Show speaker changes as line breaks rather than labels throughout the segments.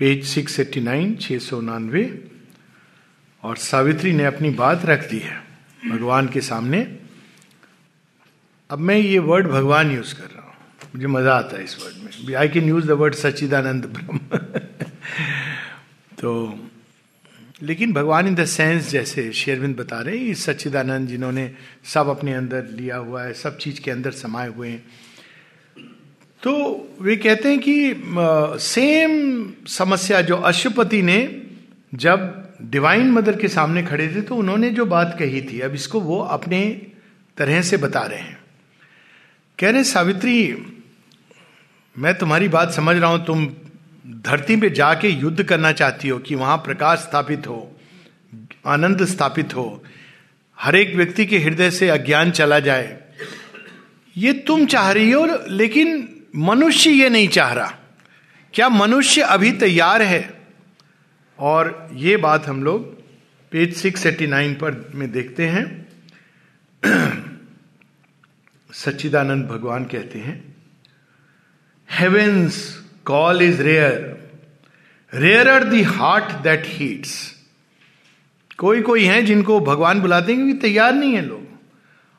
Page six eighty nine, छह सौ उनानवे और सावित्री ने अपनी बात रख दी है भगवान के सामने। अब मैं ये वर्ड भगवान यूज़ कर रहा हूँ। मुझे मज़ा आता है इस वर्ड में। I can use the word Sachchidananda Brahma. तो लेकिन भगवान इन द सेंस जैसे शेरविंद बता रहे हैं सच्चिदानंद जिन्होंने सब अपने अंदर लिया हुआ है, सब चीज़ के अंदर समाये हुए हैं। तो वे कहते हैं कि सेम समस्या जो अशुपति ने जब डिवाइन मदर के सामने खड़े थे तो उन्होंने जो बात कही थी, अब इसको वो अपने तरह से बता रहे हैं। कह रहे सावित्री, मैं तुम्हारी बात समझ रहा हूँ, तुम धरती पे जाके युद्ध करना चाहती हो कि वहाँ प्रकाश स्थापित हो, आनंद स्थापित हो, हर एक व्यक्ति के हृदय से अज्ञान चला जाए। ये तुम चाह रही हो, लेकिन मनुष्य ये नहीं चाह रहा। क्या मनुष्य अभी तैयार है? और ये बात हम लोग पेज सिक्स एटी नाइन पर में देखते हैं। सच्चिदानंद भगवान कहते हैं heaven's call is rare rare the heart that heeds कोई कोई हैं जिनको भगवान बुलाते हैं क्योंकि तैयार नहीं है लोग।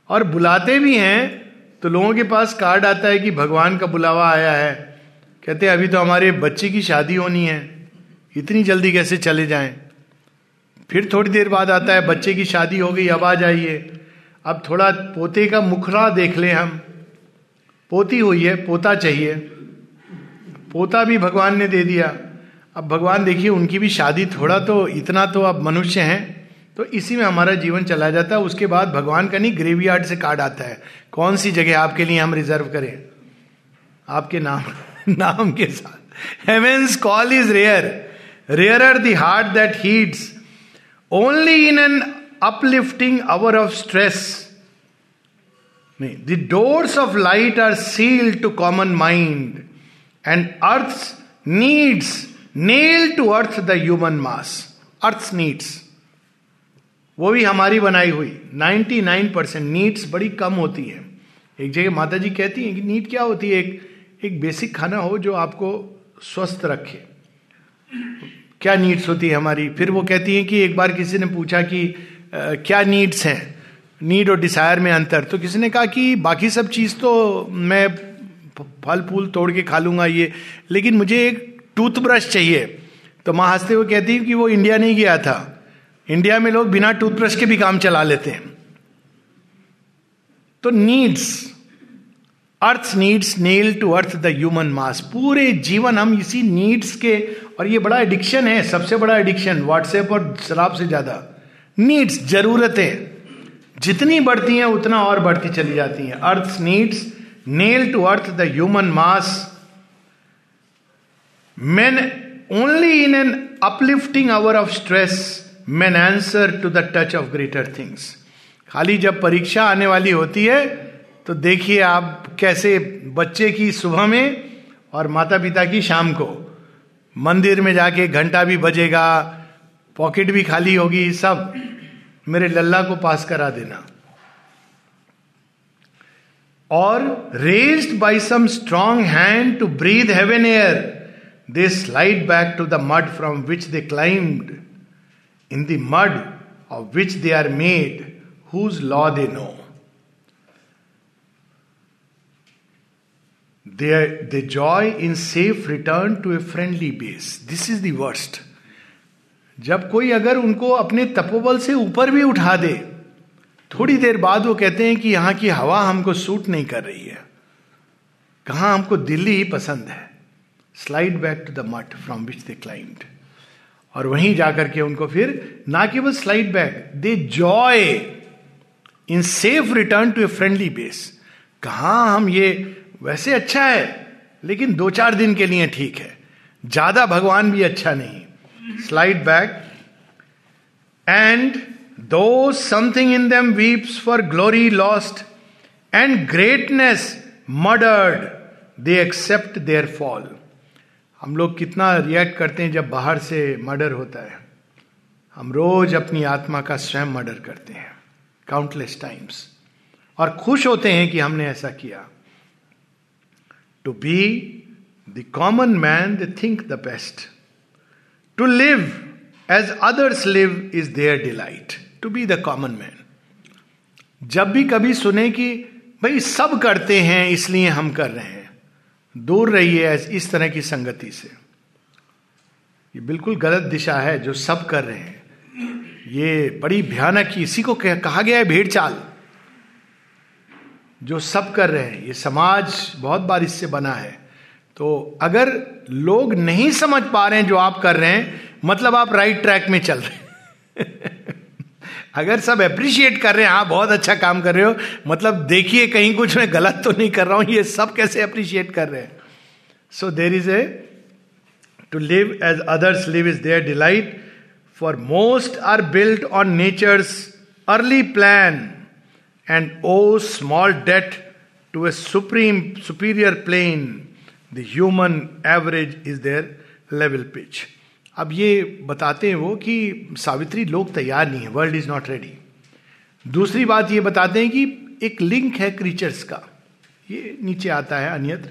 और बुलाते भी हैं तो लोगों के पास कार्ड आता है कि भगवान का बुलावा आया है। कहते हैं, अभी तो हमारे बच्चे की शादी होनी है। इतनी जल्दी कैसे चले जाएँ? फिर थोड़ी देर बाद आता है, बच्चे की शादी हो गई, अब आ जाइए। अब थोड़ा पोते का मुखरा देख लें हम। पोती हुई है, पोता चाहिए। पोता भी भगवान ने दे दिया। अब भगवान देखिए, उनकी भी शादी थोड़ा तो इतना तो अब मनुष्य हैं। तो इसी में हमारा जीवन चला जाता है। उसके बाद भगवान का नहीं ग्रेवयार्ड से कार्ड आता है। कौन सी जगह आपके लिए हम रिज़र्व करें? आपके नाम नाम के साथ। Heaven's call is rare rare are the heart that heeds only in an uplifting hour of stress नहीं doors of light are seal to common mind and earth needs nail to earth the human mass earth needs वो भी हमारी बनाई हुई। 99 percent needs बड़ी कम होती है। एक जगह माता जी कहती हैं कि नीड क्या होती है? एक एक बेसिक खाना हो जो आपको स्वस्थ रखे। क्या नीड्स होती है हमारी? फिर वो कहती हैं कि एक बार किसी ने पूछा कि आ, क्या नीड्स हैं? नीड और डिसायर में अंतर। तो किसी ने कहा कि बाकी सब चीज़ तो मैं फल फूल तोड़ के खा लूँगा ये। लेकिन मुझे एक टूथब्रश चाहिए। तो माँ हँसते हुए कहती है कि वो इंडिया नहीं गया था। इंडिया में लोग बिना टूथब्रश के भी काम चला लेते हैं। तो needs earth needs nail to earth the human mass पूरे जीवन हम इसी नीड्स के, और ये बड़ा एडिक्शन है, सबसे बड़ा एडिक्शन व्हाट्सएप और शराब से ज़्यादा। नीड्स जरूरतें, जितनी बढ़ती हैं, उतना और बढ़ती चली जाती हैं। Earth needs nail to earth the human mass men only in an uplifting hour of stress men answer to the touch of greater things खाली जब परीक्षा आने वाली होती है तो देखिए आप कैसे बच्चे की सुबह में और माता पिता की शाम को। मंदिर में जाके घंटा भी बजेगा, पॉकेट भी खाली होगी, सब मेरे लल्ला को पास करा देना। और raised by some strong hand to breathe heaven air they slide back to the mud from which they climbed in the mud of which they are made, whose law they know. They, they joy in safe return to a friendly base. This is the worst. जब कोई अगर उनको अपने तपोबल से ऊपर भी उठा दे थोड़ी देर बाद वो कहते हैं कि यहाँ की हवा हमको सूट नहीं कर रही है कहा हमको दिल्ली ही पसंद है slide back to the mud from which they climbed और वहीं जाकर के उनको फिर, ना केवल slide back they joy in safe return to a friendly base कहा हम ये, वैसे अच्छा है, लेकिन दो चार दिन के लिए ठीक है। ज़्यादा भगवान भी अच्छा नहीं। Slide back and though something in them weeps for glory lost and greatness murdered they accept their fall हम लोग कितना रिएक्ट करते हैं जब बाहर से मर्डर होता है। हम रोज अपनी आत्मा का स्वयं मर्डर करते हैं काउंटलेस टाइम्स और खुश होते हैं कि हमने ऐसा किया। To be the common man the think the best to live as others live is their delight to be the common man जब भी कभी सुने कि भाई सब करते हैं, इसलिए हम कर रहे हैं। दूर रहिए इस तरह की संगति से। ये बिल्कुल गलत दिशा है जो सब कर रहे हैं। ये बड़ी भयानक इसी को कहा गया है भेड़ चाल जो सब कर रहे हैं, ये समाज बहुत बार इससे बना है। तो अगर लोग नहीं समझ पा रहे हैं जो आप कर रहे हैं मतलब आप राइट ट्रैक में चल रहे हैं। अगर सब अप्रिशिएट कर रहे हैं हाँ बहुत अच्छा काम कर रहे हो मतलब देखिए कहीं कुछ मैं गलत तो नहीं कर रहा हूँ, ये सब कैसे अप्रिशिएट कर रहे हैं? So there is a to live as others live is their delight for most are built on nature's early plan and owe small debt to a supreme superior plane the human average is their level pitch अब ये बताते हैं वो कि सावित्री लोग तैयार नहीं है वर्ल्ड इज़ नॉट रेडी दूसरी बात ये बताते हैं कि एक लिंक है क्रीचर्स का। ये नीचे आता है अन्यत्र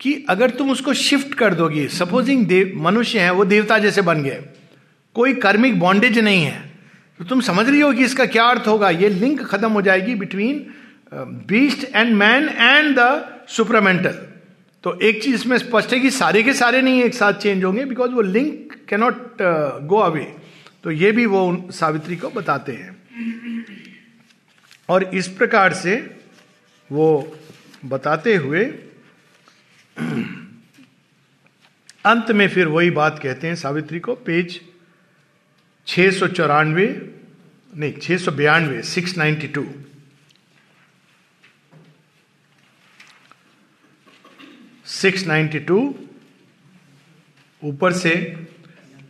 कि अगर तुम उसको शिफ्ट कर दोगे सपोजिंग देव, मनुष्य है, वो देवता जैसे बन गए, कोई कर्मिक बॉन्डेज नहीं है तो तुम समझ रही हो कि इसका क्या अर्थ होगा? ये लिंक खत्म हो जाएगी between beast and man and the supramental तो एक चीज़ इसमें स्पष्ट है कि सारे के सारे नहीं एक साथ चेंज होंगे बिकॉज़ वो लिंक कैनॉट गो अवे तो ये भी वो सावित्री को बताते हैं। और इस प्रकार से वो बताते हुए अंत में फिर वही बात कहते हैं सावित्री को पेज छह सौ चौरानवे, नहीं, छह सौ बयानवे six ninety two six ninety two ऊपर से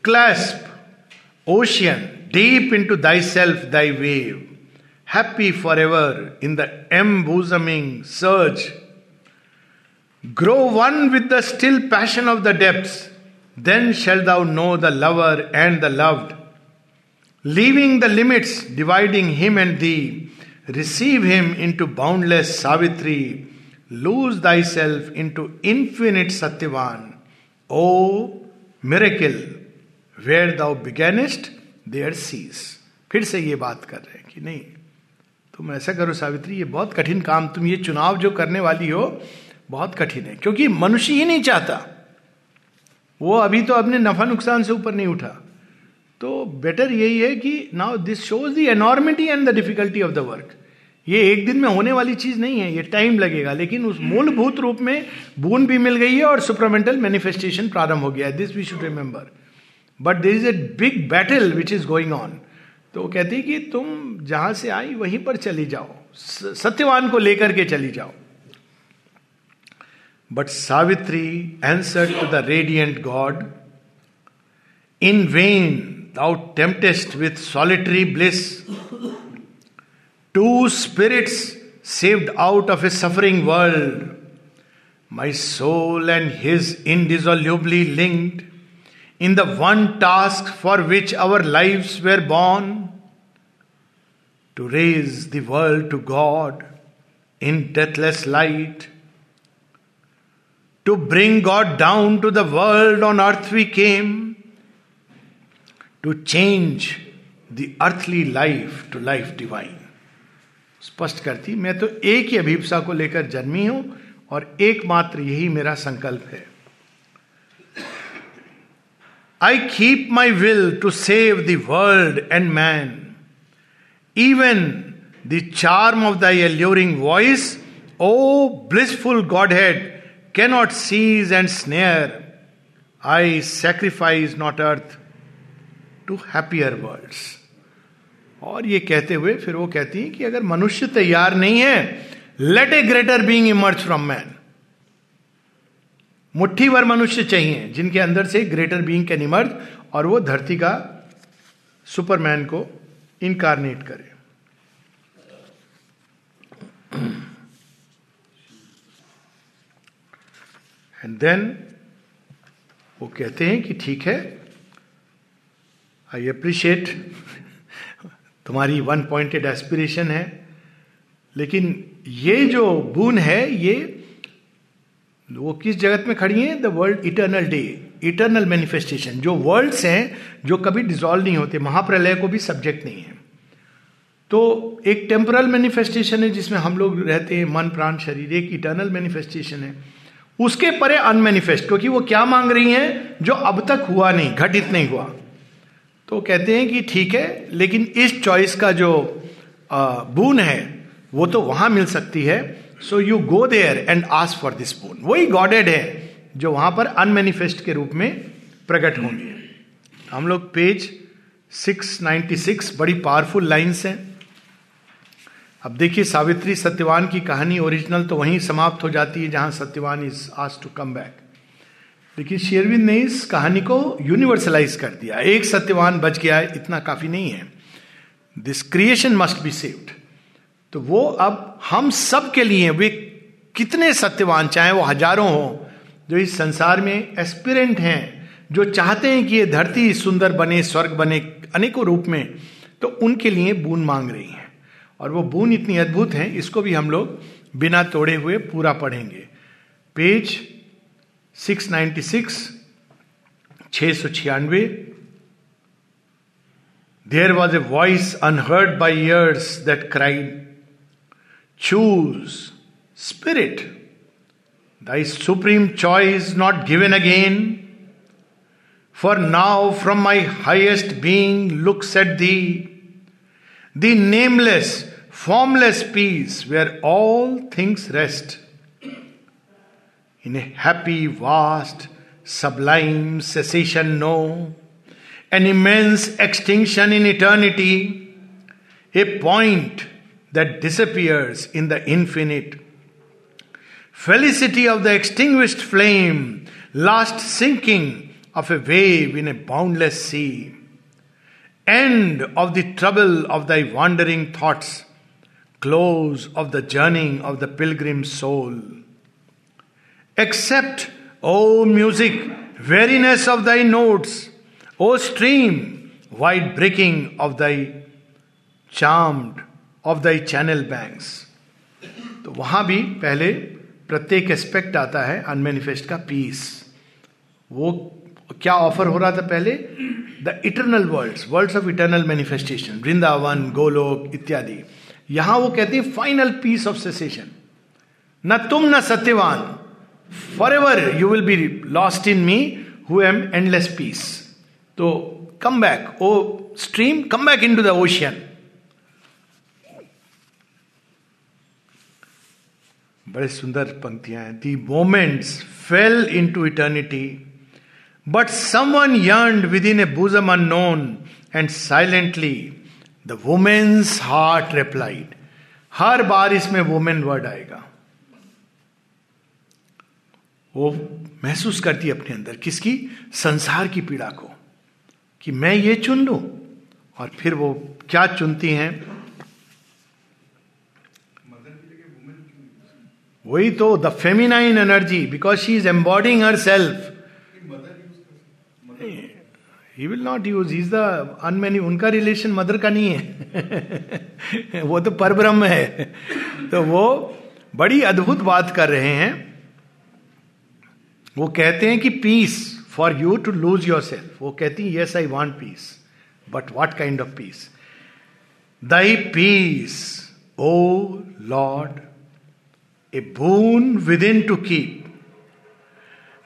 clasp ocean deep into thy self thy wave happy forever in the embosoming search grow one with the still passion of the depth then shalt thou know the lover and the loved leaving the limits dividing him and thee, receive him into boundless Savitri, lose thyself into infinite Satyavan. O miracle, where thou beganest, there cease. फिर से ये बात कर रहे हैं कि नहीं तुम ऐसा करो सावित्री ये बहुत कठिन काम तुम ये चुनाव जो करने वाली हो बहुत कठिन है क्योंकि मनुष्य ही नहीं चाहता वो अभी तो अपने नफा नुकसान से ऊपर नहीं उठा तो बेटर यही है कि now this shows the enormity and the difficulty of the work ये एक दिन में होने वाली चीज़ नहीं है, ये टाइम लगेगा। लेकिन उस मूलभूत रूप में बून भी मिल गई है और सुपरमेंटल मैनिफेस्टेशन प्रारंभ हो गया है। This we should remember but there is a big battle which is going on तो वो कहती है कि तुम जहाँ से आई, वहीं पर चली जाओ। सत्यवान को लेकर के चली जाओ। But Savitri answer to the radiant god in vain thou temptest with solitary bliss. two spirits saved out of a suffering world. My soul and his indissolubly linked in the one task for which our lives were born to raise the world to God in deathless light. To bring God down to the world on earth we came, to change the earthly life to life divine. स्पष्ट करती, मैं तो एक ही अभिप्सा को लेकर जन्मी हूँ और एकमात्र यही मेरा संकल्प है। I keep my will to save the world and man even the charm of the alluring voice o blissful godhead cannot seize and snare I sacrifice not earth to happier worlds और ये कहते हुए फिर वो कहती है कि अगर मनुष्य तैयार नहीं है let a greater being emerge from man मुट्ठी भर मनुष्य चाहिए, जिनके अंदर से ग्रेटर बींग कैन इमर्ज और वो धरती का सुपरमैन को इनकारनेट करे। एंड देन वो कहते हैं कि ठीक है आई अप्रिशिएट तुम्हारी वन पॉइंटेड एस्पिरेशन है। लेकिन ये जो बून है, ये वो किस जगत में खड़ी है? The world eternal day eternal manifestation जो वर्ल्ड्स हैं, जो कभी डिजॉल्व नहीं होते, महाप्रलय को भी सब्जेक्ट नहीं है। तो एक टेम्परल मैनिफेस्टेशन है, जिसमें हम लोग रहते हैं, मन, प्राण, शरीर, एक इटर्नल मैनिफेस्टेशन है। उसके परे अनमेनिफेस्ट क्योंकि वो क्या मांग रही हैं? जो अब तक हुआ नहीं, घटित नहीं हुआ। तो कहते हैं कि ठीक है, लेकिन इस चॉइस का जो बून है, वो तो वहाँ मिल सकती है। So you go there and ask for this boon वही गॉडेड है, जो वहाँ पर अनमेनिफेस्ट के रूप में प्रकट होंगे। हम लोग पेज 696 बड़ी पावरफुल लाइन्स हैं। अब देखिए सावित्री सत्यवान की कहानी ओरिजिनल तो वहीं समाप्त हो जाती है, जहाँ सत्यवान इज़ आज टू कम बैक लेकिन शेरविंद ने इस कहानी को यूनिवर्सलाइज कर दिया। एक सत्यवान बच गया, इतना काफ़ी नहीं है। This creation must be saved तो वो अब हम सब के लिए, वे कितने सत्यवान, चाहे वो हज़ारों हो, जो इस संसार में एस्पिरेंट हैं, जो चाहते हैं कि ये धरती सुंदर बने, स्वर्ग बने अनेकों रूप में तो उनके लिए बून मांग रही हैं। और वो बून इतनी अद्भुत है, इसको भी हम लोग बिना तोड़े हुए पूरा पढ़ेंगे। पेज 696 छह सौ छियानवे there was a voice unheard by ears that cried choose spirit thy supreme choice not given again for now from my highest being looks at the the nameless formless peace where all things rest. In a happy, vast, sublime cessation, no, an immense extinction in eternity, a point that disappears in the infinite. Felicity of the extinguished flame, last sinking of a wave in a boundless sea. End of the trouble of thy wandering thoughts close of the journeying of the pilgrim soul. Accept, O music weariness of thy notes, O stream wide breaking of thy charmed, of thy channel banks. तो वहाँ भी पहले प्रत्येक aspect आता है unmanifest का piece वो क्या ऑफ़र हो रहा था पहले? The eternal worlds worlds of eternal manifestation Vrindavan Golok इत्यादि। यहाँ वो कहते हैं फाइनल पीस ऑफ़ सेसेशन न तुम न Satyavan. Forever you will be lost in me who am endless peace so come back O stream come back into the ocean बड़े सुंदर पंक्तियाँ हैं। The moments fell into eternity but someone yearn within a bosom unknown and silently the woman's heart replied हर बार इसमें woman word आएगा। वो महसूस करती है अपने अंदर किसकी? संसार की पीड़ा को, कि मैं ये चुन लू। और फिर वो क्या चुनती हैं? वही तो the feminine energy because she is embodying herself he will not use is the unmany उनका रिलेशन मदर का नहीं है। वो तो पर ब्रह्म है। तो वो बड़ी अद्भुत बात कर रहे हैं। वो कहते हैं कि peace for you to lose yourself वो कहती है yes I want peace but what kind of peace thy peace O lord a boon within to keep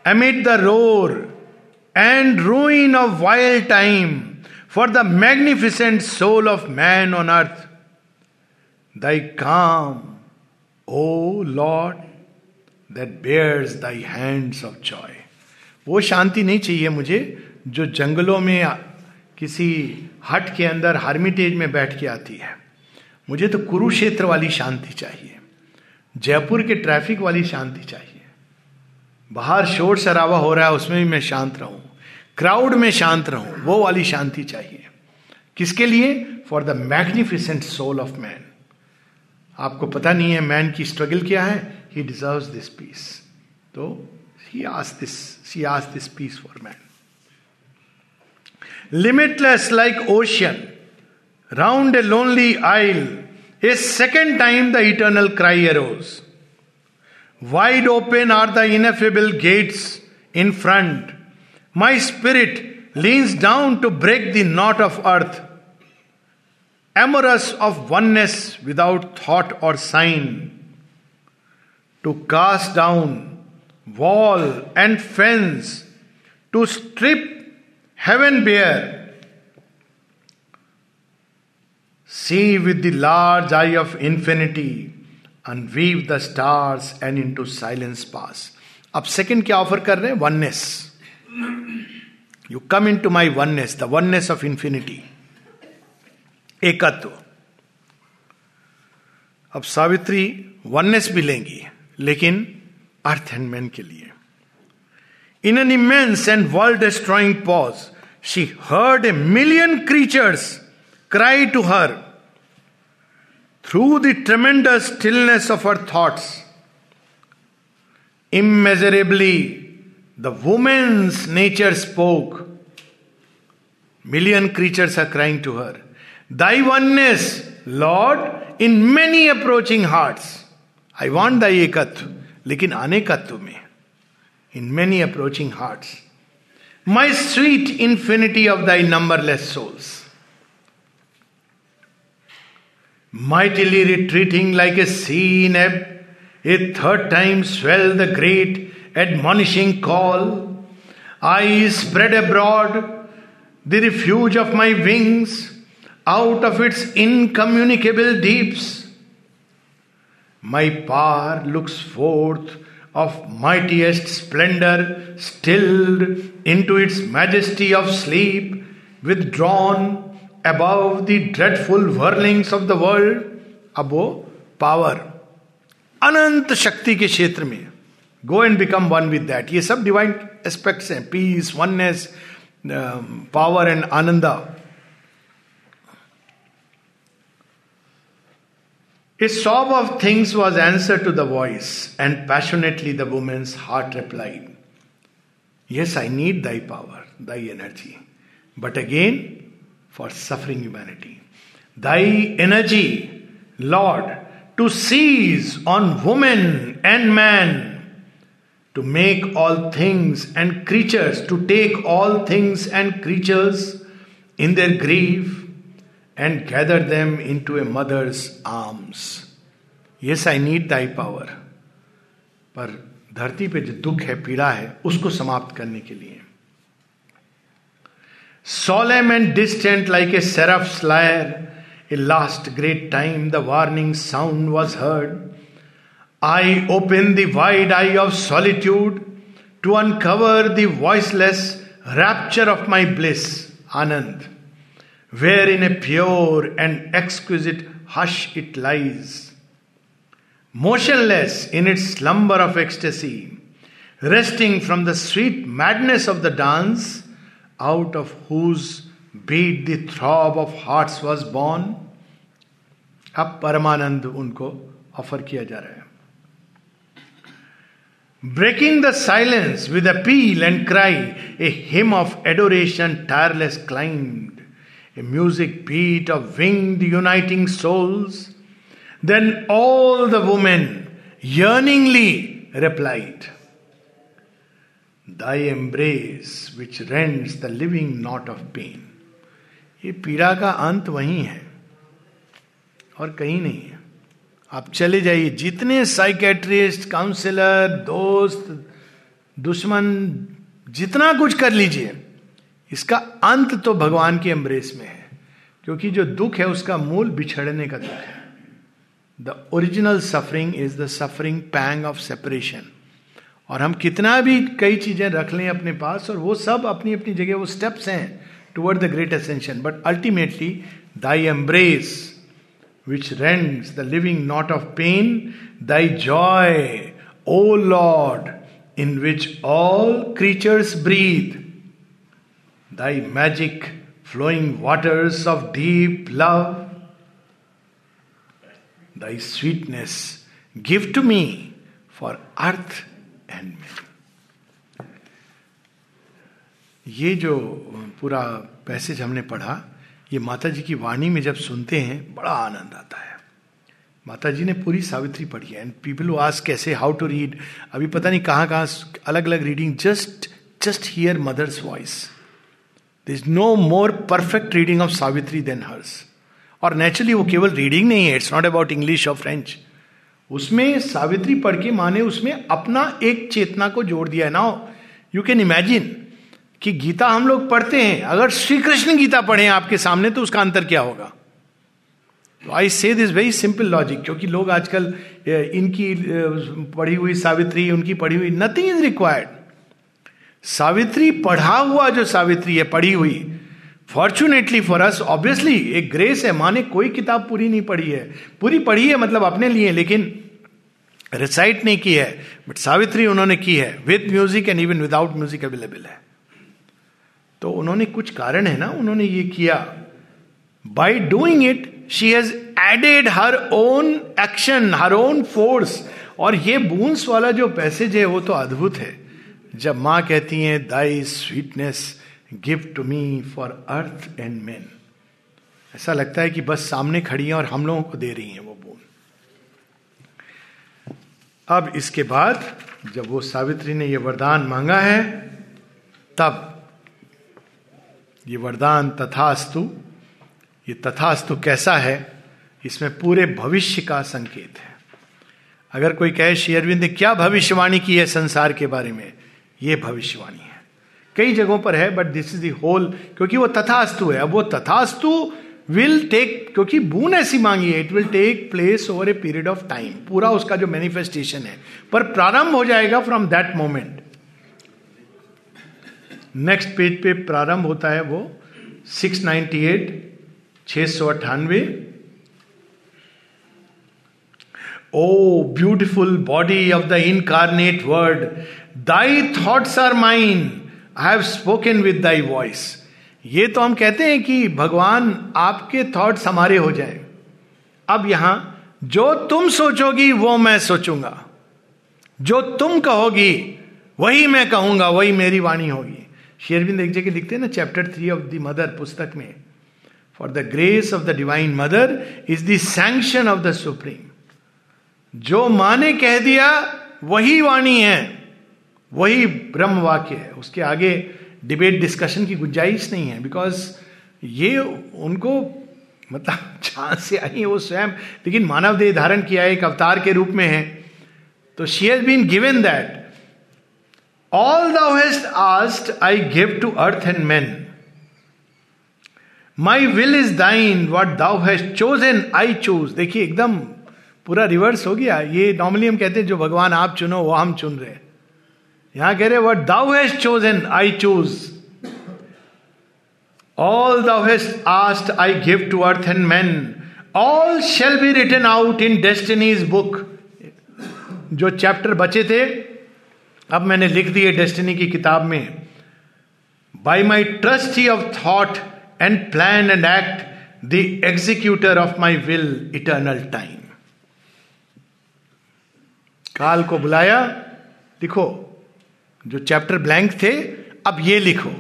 amid the roar and ruin of wild time for the magnificent soul of man on earth thy calm O lord that bears thy hands of joy. वो शांति नहीं चाहिए मुझे जो जंगलों में किसी हट के अंदर हार्मिटेज में बैठ के आती है। मुझे तो कुरुक्षेत्र वाली शांति चाहिए। जयपुर के ट्रैफ़िक वाली शांति चाहिए। बाहर शोर शराबा हो रहा है, उसमें भी मैं शांत रहूँ। क्राउड में शांत रहूँ, वो वाली शांति चाहिए। किसके लिए? For the magnificent soul of man आपको पता नहीं है मैन की स्ट्रगल क्या है? He deserves this peace. So he asked this, she asked this peace for man. Limitless like ocean, round a lonely isle, a second time the eternal cry arose. Wide open are the ineffable gates in front. My spirit leans down to break the knot of earth. Amorous of oneness without thought or sign, to cast down wall and fence, to strip heaven bare. See with the large eye of infinity, unweave the stars and into silence pass. अब second क्या offer कर रहे हैं oneness you come into my oneness the oneness of infinity एकत्व अब Savitri oneness भी लेंगी लेकिन अर्थ एंड मैन के लिए in an immense and world destroying pause she heard a million creatures cry to her through the tremendous stillness of her thoughts immeasurably the woman's nature spoke. Million creatures are crying to her. Thy oneness, Lord, in many approaching hearts. I want thy ekatv, लेकिन अनेकत्व में in many approaching hearts. My sweet infinity of thy numberless souls. Mightily retreating like a sea in ebb, a third time swell the great admonishing call. I spread abroad the refuge of my wings out of its incommunicable deeps. My power looks forth of mightiest splendor, stilled into its majesty of sleep, withdrawn above the dreadful whirlings of the world. Above power अनंत शक्ति के क्षेत्र में go and become one with that ये सब divine aspects हैं peace oneness power and ananda A sob of things was answer to the voice, and passionately the woman's heart replied, Yes, I need thy power, thy energy, but again for suffering humanity. Thy energy, Lord, to seize on woman and man, to make all things and creatures, to take all things and creatures in their grief and gather them into a mother's arms yes I need thy power पर धरती पे जो दुख है, पीड़ा है, उसको समाप्त करने के लिए। Solemn and distant like a seraph's lyre a last great time the warning sound was heard I open thy eye of solitude to uncover the voiceless rapture of my bliss ananda where in a pure and exquisite hush it lies, motionless in its slumber of ecstasy, resting from the sweet madness of the dance, out of whose beat the throb of hearts was born अब परमानंद उनको offer किया जा रहा है breaking the silence with appeal and cry a hymn of adoration tireless climbed a music beat of wing uniting souls then all the woman yearningly replied thy embrace which rends the living knot of pain ये पीड़ा का अंत वही है और कहीं नहीं है। आप चले जाइए। जितने साइकेट्रिस्ट काउंसिलर दोस्त, दुश्मन, जितना कुछ कर लीजिए इसका अंत तो भगवान के एम्ब्रेस में है क्योंकि जो दुख है उसका मूल बिछड़ने का दुख है। The original suffering is the suffering pang of separation और हम कितना भी कई चीज़ें रख लें अपने पास और वो सब अपनी अपनी जगह वो स्टेप्स हैं toward the great ascension but ultimately thy embrace which rends the living knot of pain thy joy O Lord, in which all creatures breathe, thy magic flowing waters of deep love, thy sweetness give to me for earth and men. ये जो पूरा passage हमने पढ़ा ये माता जी की वाणी में जब सुनते हैं बड़ा आनंद आता है। माता जी ने पूरी सावित्री पढ़ी है। एंड पीपल आज कैसे हाउ टू रीड अभी पता नहीं कहाँ कहाँ अलग अलग reading just just here Mother's voice is no more perfect reading of Savitri then hers और नेचुरली वो केवल रीडिंग नहीं है. इट्स नॉट अबाउट इंग्लिश और फ्रेंच उसमें सावित्री पढ़ के माने उसमें अपना एक चेतना को जोड़ दिया है. ना यू कैन इमेजिन कि गीता हम लोग पढ़ते हैं. अगर श्री कृष्ण गीता पढ़े आपके सामने तो उसका अंतर क्या होगा? आई से दिस वेरी सिंपल लॉजिक क्योंकि लोग आजकल इनकी पढ़ी हुई सावित्री उनकी पढ़ी हुई नथिंग इज़ रिक्वायर्ड सावित्री पढ़ा हुआ जो सावित्री है, पढ़ी हुई। फॉर्चुनेटली फॉर अस ऑब्वियसली एक ग्रेस है, माँ ने कोई किताब पूरी नहीं पढ़ी है। पूरी पढ़ी है मतलब अपने लिए, लेकिन रिसाइट नहीं की है। बट सावित्री उन्होंने की है। With music and even without music available है। तो उन्होंने कुछ कारण है ना, उन्होंने ये किया। By doing it she has added her own action her own force और ये बूंस वाला जो पैसेज है, वो तो अद्भुत है। जब माँ कहती है thy sweetness give to me for earth and man ऐसा लगता है कि बस सामने खड़ी है और हम लोगों को दे रही हैं वो बूंद अब इसके बाद, जब वो सावित्री ने ये वरदान मांगा है, तब ये वरदान तथास्तु, ये तथास्तु कैसा है, इसमें पूरे भविष्य का संकेत है। अगर कोई कहे, श्री अरविंद ने क्या भविष्यवाणी की है संसार के बारे में? ये भविष्यवाणी है। कई जगहों पर है but this is the whole क्योंकि वो तथास्तु है। अब वो तथास्तु विल टेक क्योंकि बून ऐसी मांगी है it will take place over a period of time पूरा उसका जो मैनिफेस्टेशन है। पर प्रारंभ हो जाएगा from that moment next page पे प्रारंभ होता है वो 698 छह सौ अट्ठानवे। O beautiful body of the incarnate word thy thoughts are mine I have spoken with thy voice ये तो हम कहते हैं कि भगवान आपके थॉट्स हमारे हो जाए। अब यहाँ, जो तुम सोचोगी, वो मैं सोचूँगा। जो तुम कहोगी, वही मैं कहूँगा, वही मेरी वाणी होगी। शेरविंद एक जगह लिखते हैं ना chapter three of the Mother पुस्तक में। For the grace of the Divine Mother is the sanction of the Supreme जो माँ ने कह दिया, वही वाणी है। वही ब्रह्म वाक्य है। उसके आगे डिबेट डिस्कशन की गुंजाइश नहीं है बिकॉज़ ये उनको मतलब जहाँ से आई है वो स्वयं, लेकिन मानव देह धारण किया एक अवतार के रूप में है। तो she has been given that all thou hast asked I give to earth and man my will is thine what thou hast chosen I choose देखिए, एकदम पूरा रिवर्स हो गया। ये नॉर्मली हम कहते हैं, जो भगवान आप चुनो, वो हम चुन रहे यहाँ कह रहे what thou hast chosen I choose all thou hast asked I give to earth and man all shall be written out in destiny's book जो चैप्टर बचे थे, अब मैंने लिख दिए डेस्टिनी की किताब में। By my trustee of thought and plan and act the executor of my will eternal time काल को बुलाया लिखो जो चैप्टर ब्लैंक थे, अब ये लिखो।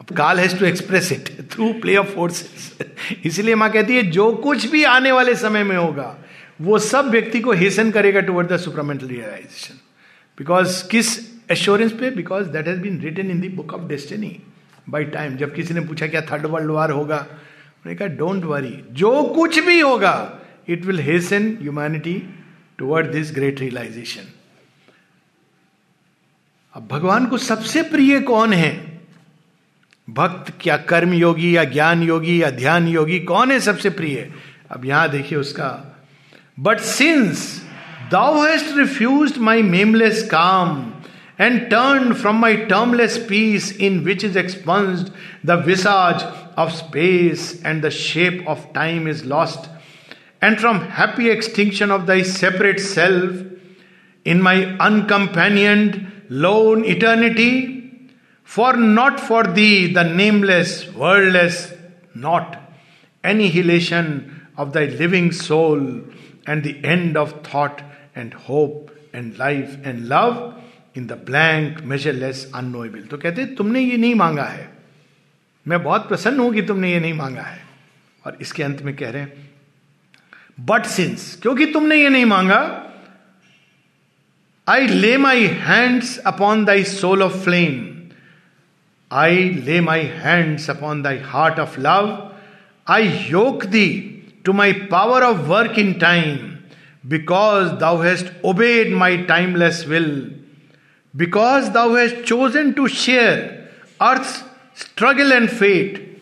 अब काल has to express it through play of forces इसीलिए माँ कहती है, जो कुछ भी आने वाले समय में होगा, वो सब व्यक्ति को हेसन करेगा toward the supermental realization because किस एश्योरेंस पे? Because that has been written in the book of destiny by time जब किसी ने पूछा, क्या थर्ड वर्ल्ड वार होगा? उन्होंने कहा डोंट वरी जो कुछ भी होगा it will hasten humanity toward this great realization अब भगवान को सबसे प्रिय कौन है? भक्त क्या कर्म योगी या ज्ञान योगी या ध्यान योगी कौन है सबसे प्रिय? अब यहाँ देखिए उसका but since thou hast refused my nameless calm and turn from my termless peace in which is expunged the visage of space and the shape of time is lost and from happy extinction of thy separate self in my uncompanioned lone eternity. For not for thee, the nameless, wordless, not annihilation of thy living soul and the end of thought and hope and life and love in the blank measureless unknowable तो कहते तुमने ये नहीं मांगा है मैं बहुत प्रसन्न हूँ कि तुमने ये नहीं मांगा है और इसके अंत में कह रहे हैं बट सिंस क्योंकि तुमने ये नहीं मांगा I lay my hands upon thy soul of flame. I lay my hands upon thy heart of love. I yoke thee to my power of work in time, because thou hast obeyed my timeless will, because thou hast chosen to share earth's struggle and fate,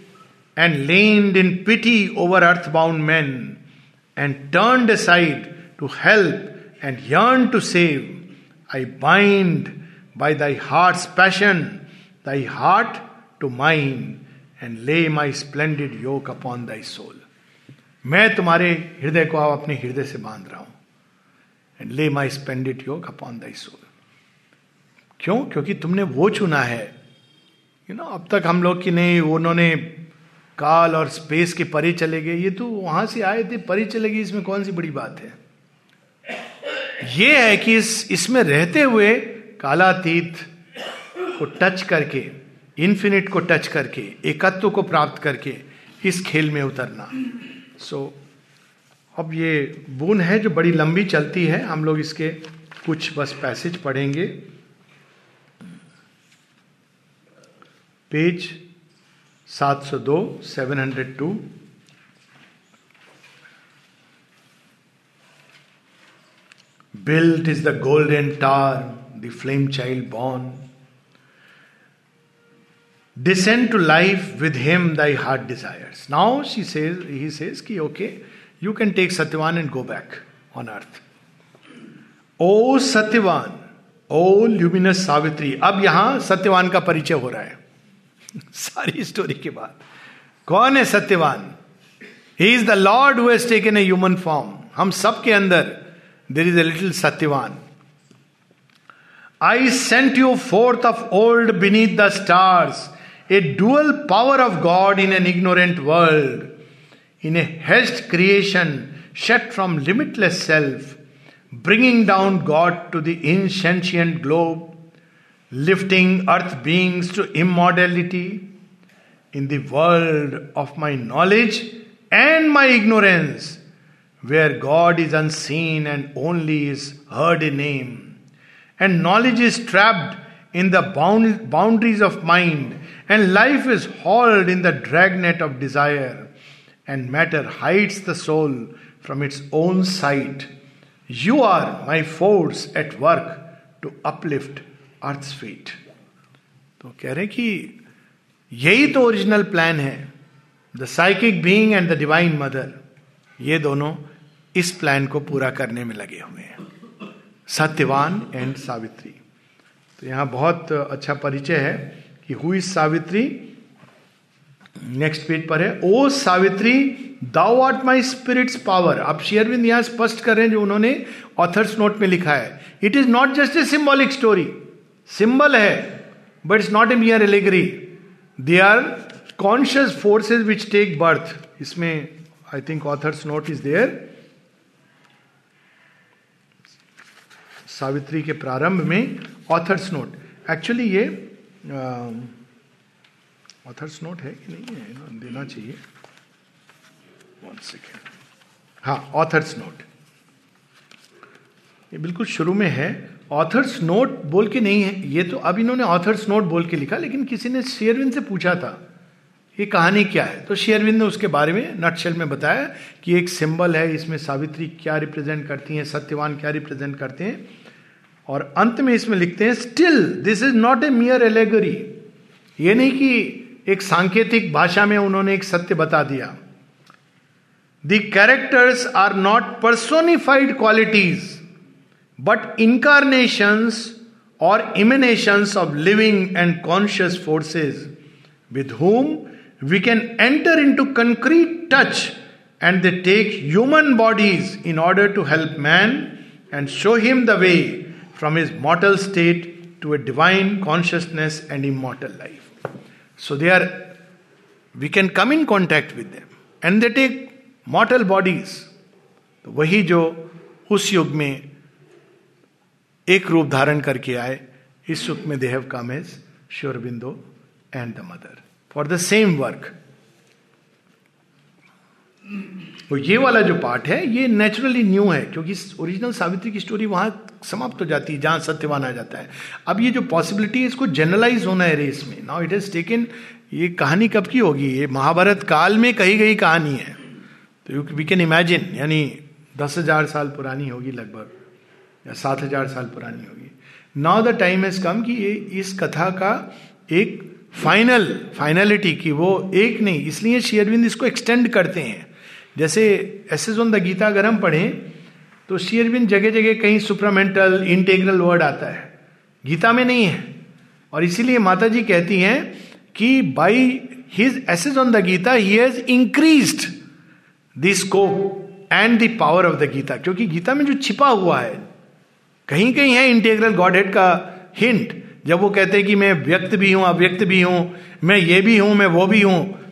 and leaned in pity over earthbound men, and turned aside to help and yearned to save I bind by thy heart's passion thy heart to mine and lay my splendid yoke upon thy soul मैं तुम्हारे हृदय को अब अपने हृदय से बाँध रहा हूँ and lay my splendid yoke upon thy soul क्यों? क्योंकि तुमने वो चुना है। यू you नो know, अब तक हम लोग की नहीं उन्होंने काल और स्पेस के परे चले गए। ये तो वहाँ से आए थे परे चले गए इसमें कौन सी बड़ी बात है? ये है कि इस इसमें रहते हुए कालातीत को टच करके इन्फिनिट को टच करके एकत्व को प्राप्त करके इस खेल में उतरना। सो so, अब ये बून है जो बड़ी लंबी चलती है। हम लोग इसके कुछ बस पैसेज पढ़ेंगे। Page 702 702 built is the golden tower the flame child born descend to life with him thy heart desires. Now she says, he says कि okay, you can take Satyavan and go back on earth. O Satyavan O luminous Savitri अब यहाँ सत्यवान का परिचय हो रहा है सारी story के बाद है Satyavan he is the Lord who has taken a human form हम सब के अंदर There is a little Satyavan. I sent you forth of old beneath the stars, a dual power of God in an ignorant world, in a hedged creation shut from limitless self, bringing down God to the insentient globe, lifting earth beings to immortality. In the world of my knowledge and my ignorance, where God is unseen and only is heard a name, and knowledge is trapped in the bound, boundaries of mind and life is hauled in the dragnet of desire, and matter hides the soul from its own sight. You are my force at work to uplift earth's fate. तो कह रहे कि यही तो original plan है the psychic being and the Divine Mother ये दोनों इस प्लान को पूरा करने में लगे हुए हैं। सत्यवान एंड सावित्री। तो यहाँ बहुत अच्छा परिचय है कि हुई सावित्री? नेक्स्ट पेज पर है। O Savitri thou art my spirit's power आप शेयरविंद यहाँ स्पष्ट कर रहे हैं जो उन्होंने ऑथर्स नोट में लिखा है। It is not just a symbolic story symbol है but it's not a mere allegory they are conscious forces which take birth इसमें I think author's note is there Savitri के प्रारंभ में ऑथर्स नोट एक्चुअली ये author's note है कि नहीं है? देना चाहिए। वन सेकेंड हाँ ऑथर्स नोट ये बिल्कुल शुरू में है। ऑथर्स नोट बोल के नहीं है। ये तो अब इन्होंने ऑथर्स नोट बोल के लिखा, लेकिन किसी ने शेयरविंद से पूछा था, ये कहानी क्या है? तो शेयरविंद ने उसके बारे में नटशेल में बताया कि एक सिंबल है, इसमें सावित्री क्या रिप्रेजेंट करती हैं, सत्यवान क्या रिप्रेजेंट करते हैं। और अंत में इसमें लिखते हैं still this is not a mere allegory ये नहीं कि एक सांकेतिक भाषा में उन्होंने एक सत्य बता दिया। The characters are not personified qualities but incarnations और emanations of living and conscious forces with whom we can enter into concrete touch and they take human bodies in order to help man and show him the way from his mortal state to a divine consciousness and immortal life. So they are, we can come in contact with them and they take mortal bodies. तो वही जो उस युग में एक रूप धारण करके आए इस युग में they have come as Sri Aurobindo and the Mother for the same work तो ये वाला जो पार्ट है, ये नेचुरली न्यू है, क्योंकि ओरिजिनल सावित्री की स्टोरी वहाँ समाप्त हो जाती है, जहाँ सत्यवान आ जाता है। अब ये जो पॉसिबिलिटी है, इसको जनरलाइज होना है रेस में। नाउ इट इज़ टेकन ये कहानी कब की होगी? ये महाभारत काल में कही गई कहानी है। तो यू वी कैन इमेजिन यानी दस हज़ार साल पुरानी होगी लगभग, या सात हज़ार साल पुरानी होगी। Now the time has come कि ये, इस कथा का एक फाइनल फाइनलिटी की वो एक नहीं, इसलिए शेयरविंद इसको एक्सटेंड करते हैं। जैसे essays on the Gita अगर हम पढ़ें तो शेयरबिन जगह जगह कहीं सुपरामेंटल इंटेग्रल वर्ड आता है। गीता में नहीं है। और इसीलिए माता जी कहती हैं कि by his essays on the Gita he has increase the scope and the power of the Gita. क्योंकि गीता में जो छिपा हुआ है कहीं कहीं है इंटेग्रल गॉड हेड का हिंट जब वो कहते हैं कि मैं व्यक्त भी हूँ, अव्यक्त भी हूँ, मैं ये भी हूँ, मैं वो भी हूँ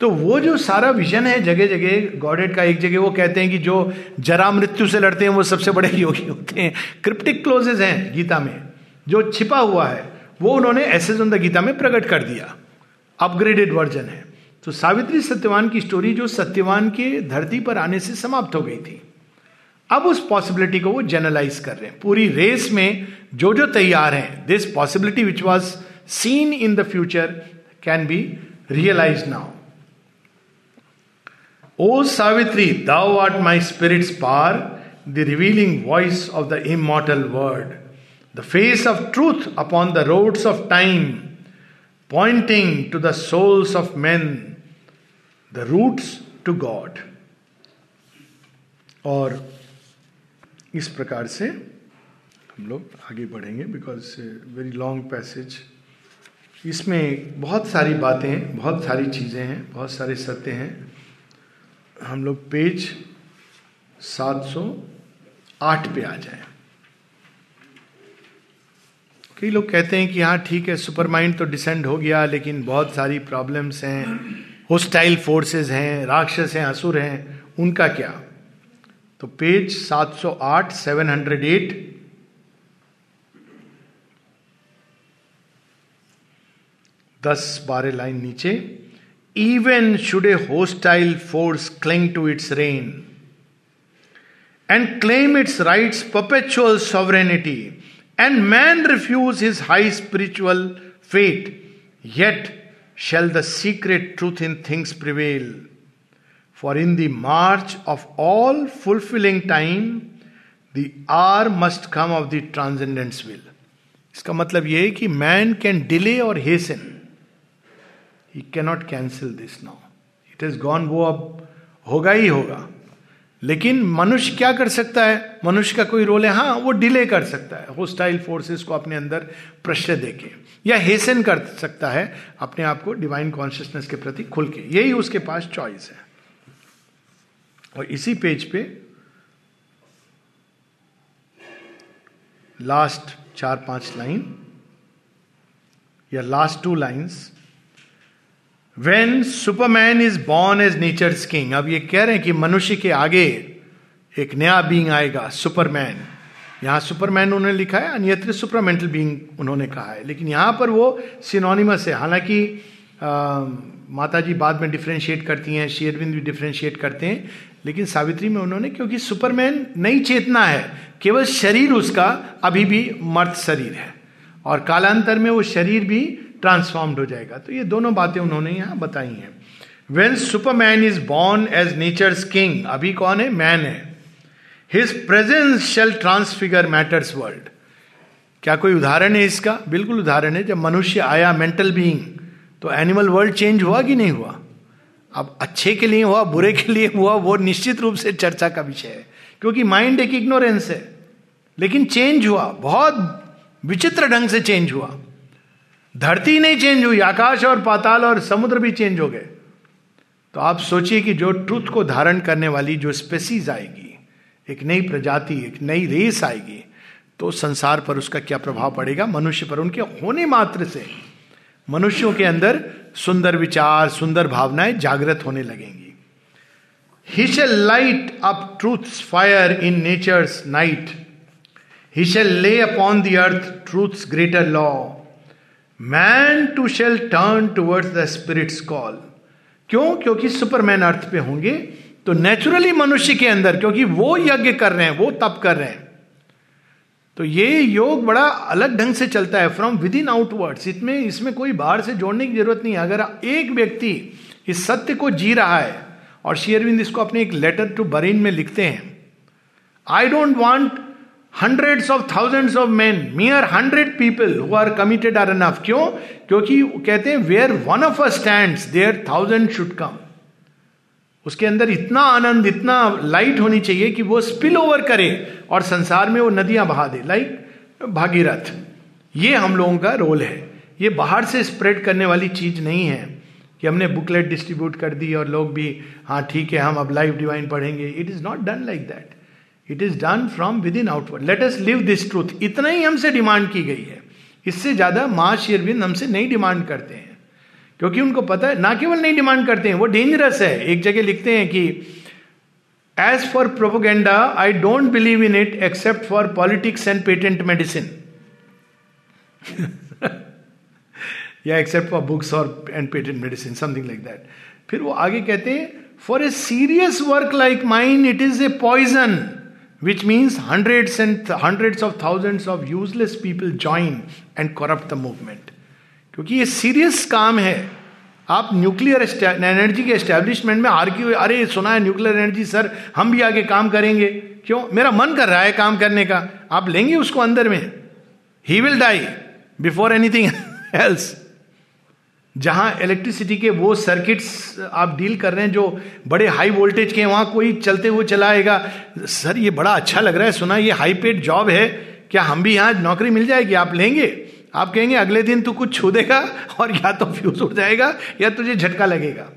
तो वो जो सारा विजन है जगह जगह गॉडेड का एक जगह, वो कहते हैं कि जो जरा मृत्यु से लड़ते हैं, वो सबसे बड़े योगी होते हैं। क्रिप्टिक क्लोजेज हैं गीता में। जो छिपा हुआ है, वो उन्होंने ऑन द गीता में प्रकट कर दिया। अपग्रेडेड वर्जन है। तो सावित्री सत्यवान की स्टोरी जो सत्यवान के धरती पर आने से समाप्त हो गई थी। अब उस पॉसिबिलिटी को वो जनरलाइज कर रहे हैं। पूरी रेस में जो जो तैयार हैं this possibility which was seen in the future can be realize now O Savitri thou art my spirit's power the revealing voice of the immortal word the face of truth upon the roads of time pointing to the souls of man the routes to God और इस प्रकार से हम लोग आगे बढ़ेंगे because very long passage इसमें बहुत सारी बातें हैं, बहुत सारी चीज़ें हैं, बहुत सारे सत्य हैं। हम लोग पेज 708 पे आ जाए। कई लोग कहते हैं कि हाँ ठीक है सुपर माइंड तो डिसेंड हो गया, लेकिन बहुत सारी प्रॉब्लम्स हैं, होस्टाइल फोर्सेस हैं, राक्षस हैं, असुर हैं, उनका क्या? तो पेज 708 708 दस बारह लाइन नीचे Even should a hostile force cling to its reign and claim its rights perpetual sovereignty and man refuse his high spiritual fate yet shall the secret truth in things prevail For in the march of all fulfilling time, the hour must come of the transcendent's will. इसका मतलब यह है कि man can delay और हेसन he cannot cancel this now it is gone वो अब होगा ही होगा। लेकिन मनुष्य क्या कर सकता है? मनुष्य का कोई रोल है? हाँ वो डिले कर सकता है। होस्टाइल फोर्सेस को अपने अंदर प्रश्न देके। या हेसन कर सकता है अपने आप को डिवाइन कॉन्शियसनेस के प्रति खुल के। यही उसके पास चॉइस है। और इसी पेज पे लास्ट चार पाँच लाइन या last two lines when superman is born as nature king अब ये कह रहे हैं कि मनुष्य के आगे एक नया बींग आएगा सुपरमैन यहाँ सुपरमैन उन्होंने लिखा है, अन्यत्र सुपरमेंटल बींग उन्होंने कहा है। लेकिन यहाँ पर वो सिनोनिमस है। हालाँकि माता जी बाद में डिफ्रेंशिएट करती हैं शेयरविंद भी डिफ्रेंशिएट करते हैं। लेकिन सावित्री में उन्होंने, क्योंकि सुपरमैन नई चेतना है, केवल शरीर उसका अभी भी मर्द शरीर है। और कालांतर में वो शरीर भी ट्रांसफॉर्म्ड हो जाएगा। तो ये दोनों बातें उन्होंने यहाँ बताई हैं। When superman is born as nature king अभी कौन है? मैन है। His presence shall transfigure matter's world क्या कोई उदाहरण है इसका? बिल्कुल उदाहरण है। जब मनुष्य आया मेंटल बीइंग तो एनिमल वर्ल्ड चेंज हुआ कि नहीं हुआ? अब अच्छे के लिए हुआ, बुरे के लिए हुआ, वो निश्चित रूप से चर्चा का विषय है। क्योंकि माइंड एक इग्नोरेंस है। लेकिन चेंज हुआ। बहुत विचित्र ढंग से चेंज हुआ। धरती नहीं चेंज हुई, आकाश और पाताल और समुद्र भी चेंज हो गए। तो आप सोचिए कि जो ट्रुथ को धारण करने वाली जो स्पेसीज आएगी, एक नई प्रजाति, एक नई रेस आएगी तो संसार पर उसका क्या प्रभाव पड़ेगा? मनुष्य पर, उनके होने मात्र से। मनुष्यों के अंदर सुंदर विचार, सुंदर भावनाएँ जागृत होने लगेंगी। He shall light up truth fire in nature's night he shall lay upon the earth truth's greater law man too shall turn towards the spirit's call क्यों? क्योंकि सुपरमैन अर्थ पे होंगे तो नेचुरली मनुष्य के अंदर, क्योंकि वो यज्ञ कर रहे हैं, वो तप कर रहे हैं। तो ये योग बड़ा अलग ढंग से चलता है फ्रॉम विद इन आउटवर्ड्स इसमें इसमें कोई बाहर से जोड़ने की ज़रूरत नहीं है। अगर एक व्यक्ति इस सत्य को जी रहा है, और शेयरविंद इसको अपने एक लेटर टू बरीन में लिखते हैं I don't want hundreds of thousands of man mere hundred people who are committed are enough क्यों? क्योंकि कहते हैं where one of a stand there thousand should come उसके अंदर इतना आनंद, इतना लाइट होनी चाहिए कि वो स्पिल ओवर करे और संसार में वो नदियाँ बहा दे लाइक भागीरथ। ये हम लोगों का रोल है। ये बाहर से स्प्रेड करने वाली चीज़ नहीं है कि हमने बुकलेट डिस्ट्रीब्यूट कर दी और लोग भी हाँ ठीक है, हम अब लाइव डिवाइन पढ़ेंगे। It is not done like that it is done from within outward let us live this truth इतना ही हमसे डिमांड की गई है। इससे ज़्यादा माँ शेरविंद हमसे नहीं डिमांड करते हैं। क्योंकि उनको पता है, ना केवल नहीं डिमांड करते हैं, वो डेंजरस है। एक जगह लिखते हैं कि as for propaganda I don't believe in it except for politics and patent medicine या एक्सेप्ट फॉर बुक्स और and patent medicine something like that फिर वो आगे कहते हैं for a serious work like mine it is a poison which means hundreds and hundreds of thousands of useless people join and corrupt the movement क्योंकि ये serious काम है। आप न्यूक्लियर एनर्जी के एस्टेब्लिशमेंट में आर्ग्यू अरे सुना है न्यूक्लियर एनर्जी सर हम भी आगे काम करेंगे। क्यों? मेरा मन कर रहा है काम करने का। आप लेंगे उसको अंदर में। He will die before anything else जहाँ इलेक्ट्रिसिटी के वो सर्किट्स आप डील कर रहे हैं जो बड़े हाई वोल्टेज के वहाँ कोई चलते हुए चलाएगा। सर, ये बड़ा अच्छा लग रहा है, सुना, ये हाई पेड जॉब है। क्या हम भी यहाँ नौकरी मिल जाएगी? आप लेंगे। आप कहेंगे, अगले दिन तू कुछ छू देगा और या तो फ्यूज उड़ जाएगा या तुझे झटका लगेगा।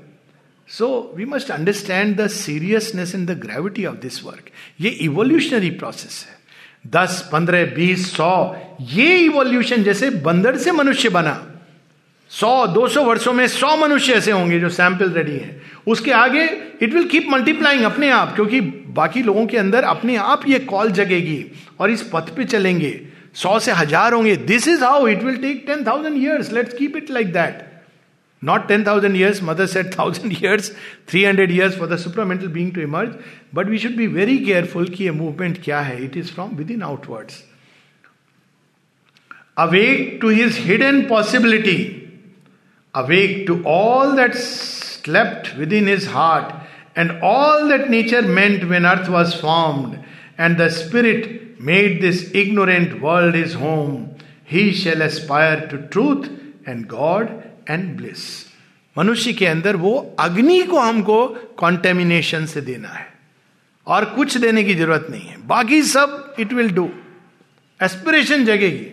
So we must understand the seriousness in the gravity of this work ये इवोल्यूशनरी प्रोसेस है। दस, पंद्रह, बीस, सौ, ये इवोल्यूशन जैसे बंदर से मनुष्य बना। सौ, दो सौ वर्षों में सौ मनुष्य ऐसे होंगे जो सैंपल रेडी है। उसके आगे इट विल कीप मल्टीप्लाइंग अपने आप, क्योंकि बाकी लोगों के अंदर अपने आप ये कॉल जगेगी और इस पथ पे चलेंगे। सौ से हज़ार होंगे। This is how it will take ten thousand years let's keep it like that not ten thousand years Mother said thousand years three hundred years for the supermental being to emerge but we should be very careful कि ये movement क्या है। It is from within outwards awake to his hidden possibility to all that slept within his heart and all that nature meant when earth was formed and the spirit made this ignorant world his home, he shall aspire to truth and God and bliss. मनुष्य के अंदर वो अग्नि को हमको contamination से देना है और कुछ देने की ज़रूरत नहीं है। बाकी सब it will do aspiration जगेगी।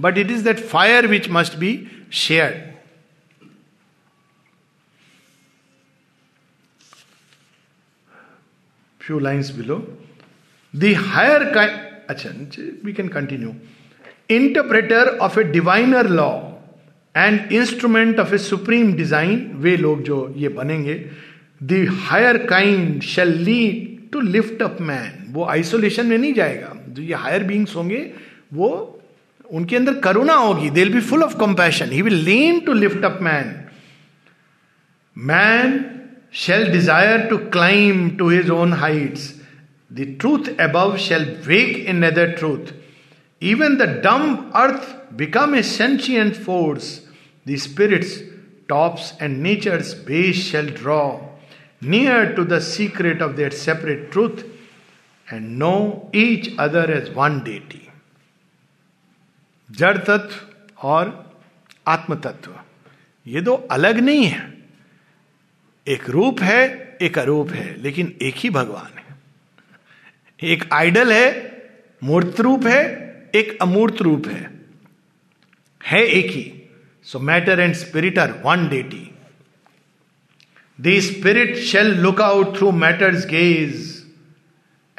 But it is that fire which must be share few lines below the higher अच्छा we can continue interpreter of a diviner law and instrument of a supreme design वे लोग जो ये बनेंगे the higher kind shall lead to lift up man वो isolation में नहीं जाएगा। जो ये हायर बींग्स होंगे, वो उनके अंदर करुणा होगी। They be full of compassion he will lean to lift up man man Shall desire to climb to his own heights The truth above shall wake another truth. Even the dumb earth become a sentient force. The spirit's tops and nature's base shall draw near to the secret of their separate truth and know each other as one deity. जड़ तत्व और आत्म तत्व ये दो अलग नहीं है एक रूप है, एक अरूप है, लेकिन एक ही भगवान है। एक आइडल है, मूर्त रूप है, एक अमूर्त रूप है। है एक ही। So matter and spirit are one deity the spirit shall look out through matter's gaze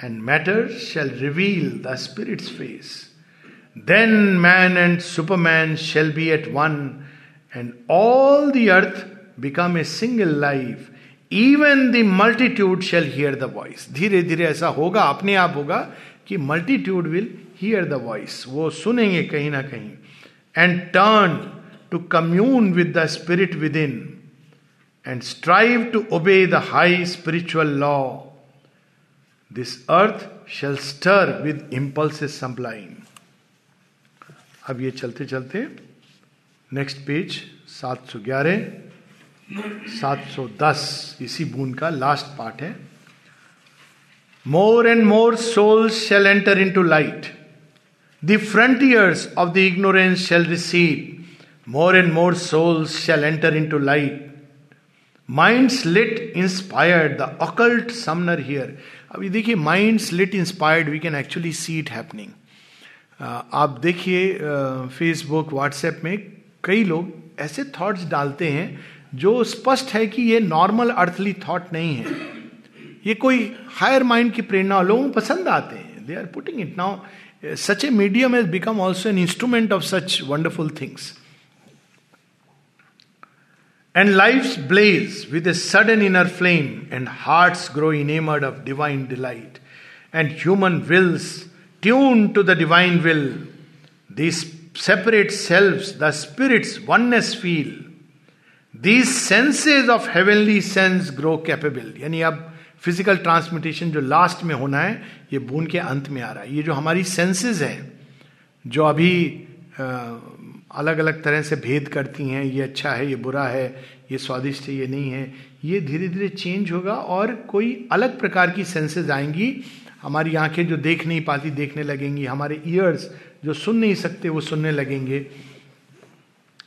and matter shall reveal the spirit's face then man and superman shall be at one and all the earth become a single life even the multitude shall hear the voice धीरे धीरे ऐसा होगा अपने आप होगा कि multitude will hear the voice वो सुनेंगे कहीं ना कहीं and turn to commune with the spirit within and strive to obey the high spiritual law, this earth shall stir with impulses sublime. अब ये चलते चलते नेक्स्ट पेज 711 710 इसी बून का लास्ट पार्ट है। More and more souls shall enter into light the frontiers of the ignorance shall receive more and more souls shall enter into light mind slit inspired the occult summoner hear अभी देखिए mind slit inspired we can actually see it happening आप देखिए Facebook WhatsApp में कई लोग ऐसे thoughts डालते हैं जो स्पष्ट है कि ये नॉर्मल अर्थली थॉट नहीं है। ये कोई हायर माइंड की प्रेरणा लोगों को पसंद आते हैं। They are putting it now such a medium has become also an instrument of such wonderful things and life blaze with a sudden inner flame and heart grow in enamoured of divine delight and human wills tune to the divine will these separate selves, the spirit's oneness feel. These senses of heavenly sense grow capable यानी अब physical transmutation जो last में होना है, ये बून के अंत में आ रहा है। ये जो हमारी सेंसेस हैं, जो अभी अलग अलग तरह से भेद करती हैं, ये अच्छा है, ये बुरा है, ये स्वादिष्ट है, ये नहीं है, ये धीरे धीरे चेंज होगा और कोई अलग प्रकार की सेंसेस आएँगी। हमारी आँखें जो देख नहीं पाती, देखने लगेंगी। हमारे ईयर्स जो सुन नहीं सकते, वो सुनने लगेंगे।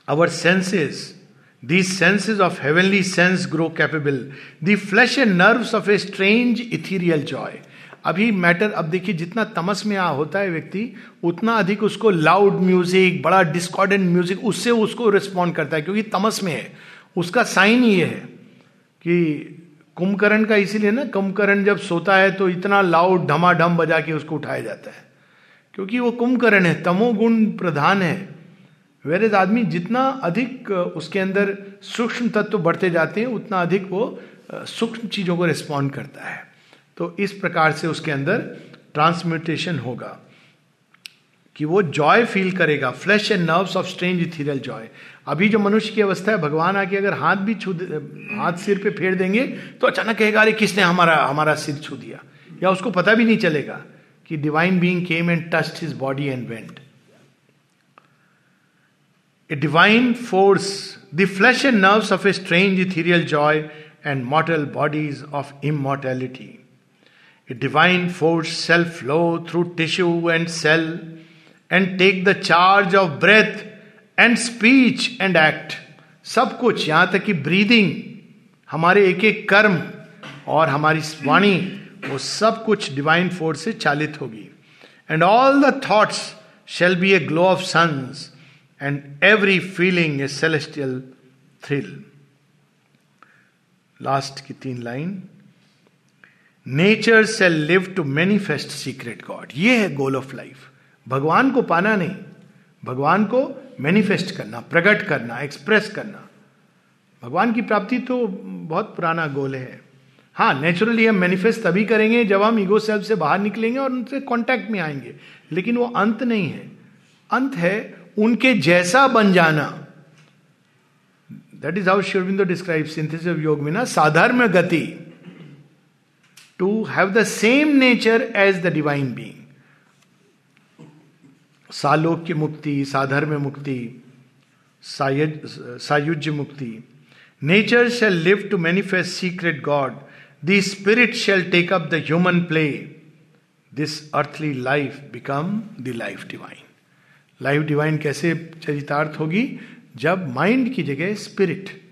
Our senses the senses of heavenly sense grow capable the flesh and nerves of a strange ethereal joy अभी मैटर अब देखिए, जितना तमस में आ होता है व्यक्ति, उतना अधिक उसको लाउड म्यूज़िक बड़ा डिस्कॉर्डेंट म्यूज़िक उससे उसको रिस्पॉन्ड करता है, क्योंकि तमस में है। उसका साइन ये है कि कुंभकर्ण का इसीलिए ना, कुंभकर्ण जब सोता है तो इतना लाउड ढमाढम बजा के उसको उठाया जाता है। क्योंकि वो कुंभकर्ण है, तमोगुण प्रधान है। वेरेज आदमी जितना अधिक उसके अंदर सूक्ष्म तत्व बढ़ते जाते हैं, उतना अधिक वो सूक्ष्म चीज़ों को रिस्पॉन्ड करता है। तो इस प्रकार से उसके अंदर ट्रांसम्यूटेशन होगा। कि वो जॉय फील करेगा flesh and nerves of strange ethereal joy अभी जो मनुष्य की अवस्था है, भगवान आके अगर हाथ भी छू हाथ सिर पे फेर देंगे तो अचानक कहेगा, अरे, किसने हमारा हमारा सिर छू दिया? या उसको पता भी नहीं चलेगा कि divine being came and touched his body and went a divine force the flesh and nerves of a strange ethereal joy and mortal bodies of immortality a divine force self flow through tissue and cell and take the charge of breath and speech and act सब कुछ यहाँ तक कि breathing हमारे एक एक कर्म और हमारी वाणी, वो सब कुछ डिवाइन फोर्स से चालित होगी। And all the thoughts shall be a glow of suns and every feeling a celestial thrill last की तीन line nature shall live to manifest secret God ये है गोल ऑफ़ लाइफ भगवान को पाना नहीं भगवान को मैनिफेस्ट करना प्रकट करना एक्सप्रेस करना भगवान की प्राप्ति तो बहुत पुराना गोल है हाँ नेचुरली हम मैनिफेस्ट तभी करेंगे जब हम ईगो सेल्फ से बाहर निकलेंगे और उनसे कांटेक्ट में आएँगे लेकिन वो अंत नहीं है अंत है उनके जैसा बन जाना। That is how Sri Aurobindo describe synthesis of Yoga में ना साधर्म गति। To have the same nature as the divine being सालोक्य मुक्ति साधर्म मुक्ति सायुज्य मुक्ति। Nature shall live to manifest secret God the spirit shall take up the human play this earthly life become the life divine life divine कैसे चरितार्थ होगी? जब mind की जगह स्पिरिट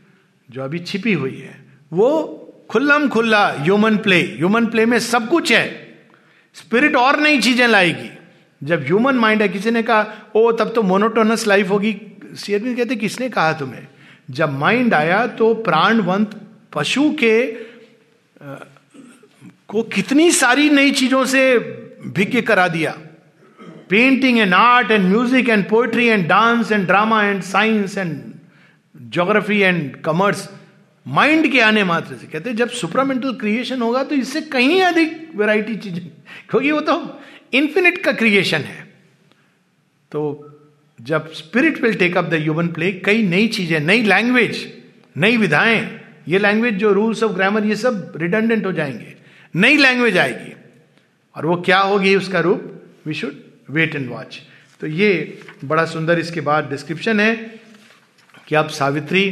जो अभी छिपी हुई है, वो खुल्लम खुल्ला ह्यूमन प्ले ह्यूमन प्ले में सब कुछ है। स्पिरिट और नई चीज़ें लाएगी। जब ह्यूमन माइंड है, किसी ने कहा, ओ, तब तो मोनोटोनस लाइफ होगी। शेयरविंद कहते किसने कहा तुम्हें? जब माइंड आया तो प्राणवंत पशु के को कितनी सारी नई चीज़ों से भिज्ञ करा दिया। Painting and art and music and poetry and dance and drama and science and geography and commerce mind के आने मात्र से। कहते हैं, जब सुपरामेंटल क्रिएशन होगा तो इससे कहीं अधिक वेराइटी चीज़ें। क्योंकि वो तो इंफिनिट का क्रिएशन है। तो जब spirit will take up the human play कई नई चीज़ें, नई लैंग्वेज नई विधाएँ, ये लैंग्वेज जो रूल्स ऑफ़ ग्रामर ये सब रिडंडेंट हो जाएँगे। नई लैंग्वेज आएगी। और वो क्या होगी उसका रूप? We should wait and watch. तो ये बड़ा सुंदर इसके बाद डिस्क्रिप्शन है कि अब सावित्री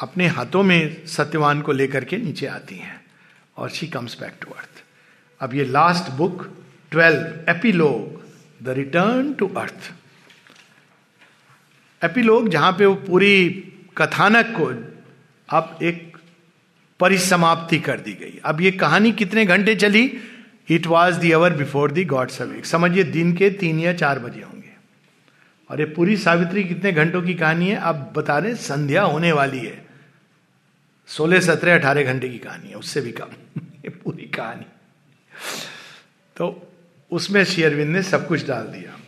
अपने हाथों में सत्यवान को लेकर के नीचे आती हैं और she comes back to earth अब ये last book twelve epilogue the return to earth epilogue जहाँ पे वो पूरी कथानक को अब एक परिसमाप्ति कर दी गई। अब ये कहानी कितने घंटे चली? It was the hour before the God सविक समझिए, दिन के तीन या चार बजे होंगे। और ये पूरी सावित्री कितने घंटों की कहानी है? आप बता रहे संध्या होने वाली है। सोलह, सत्रह, अठारह घंटे की कहानी है, उससे भी कम। ये पूरी कहानी। तो उसमें शेयरविंद ने सब कुछ डाल दिया।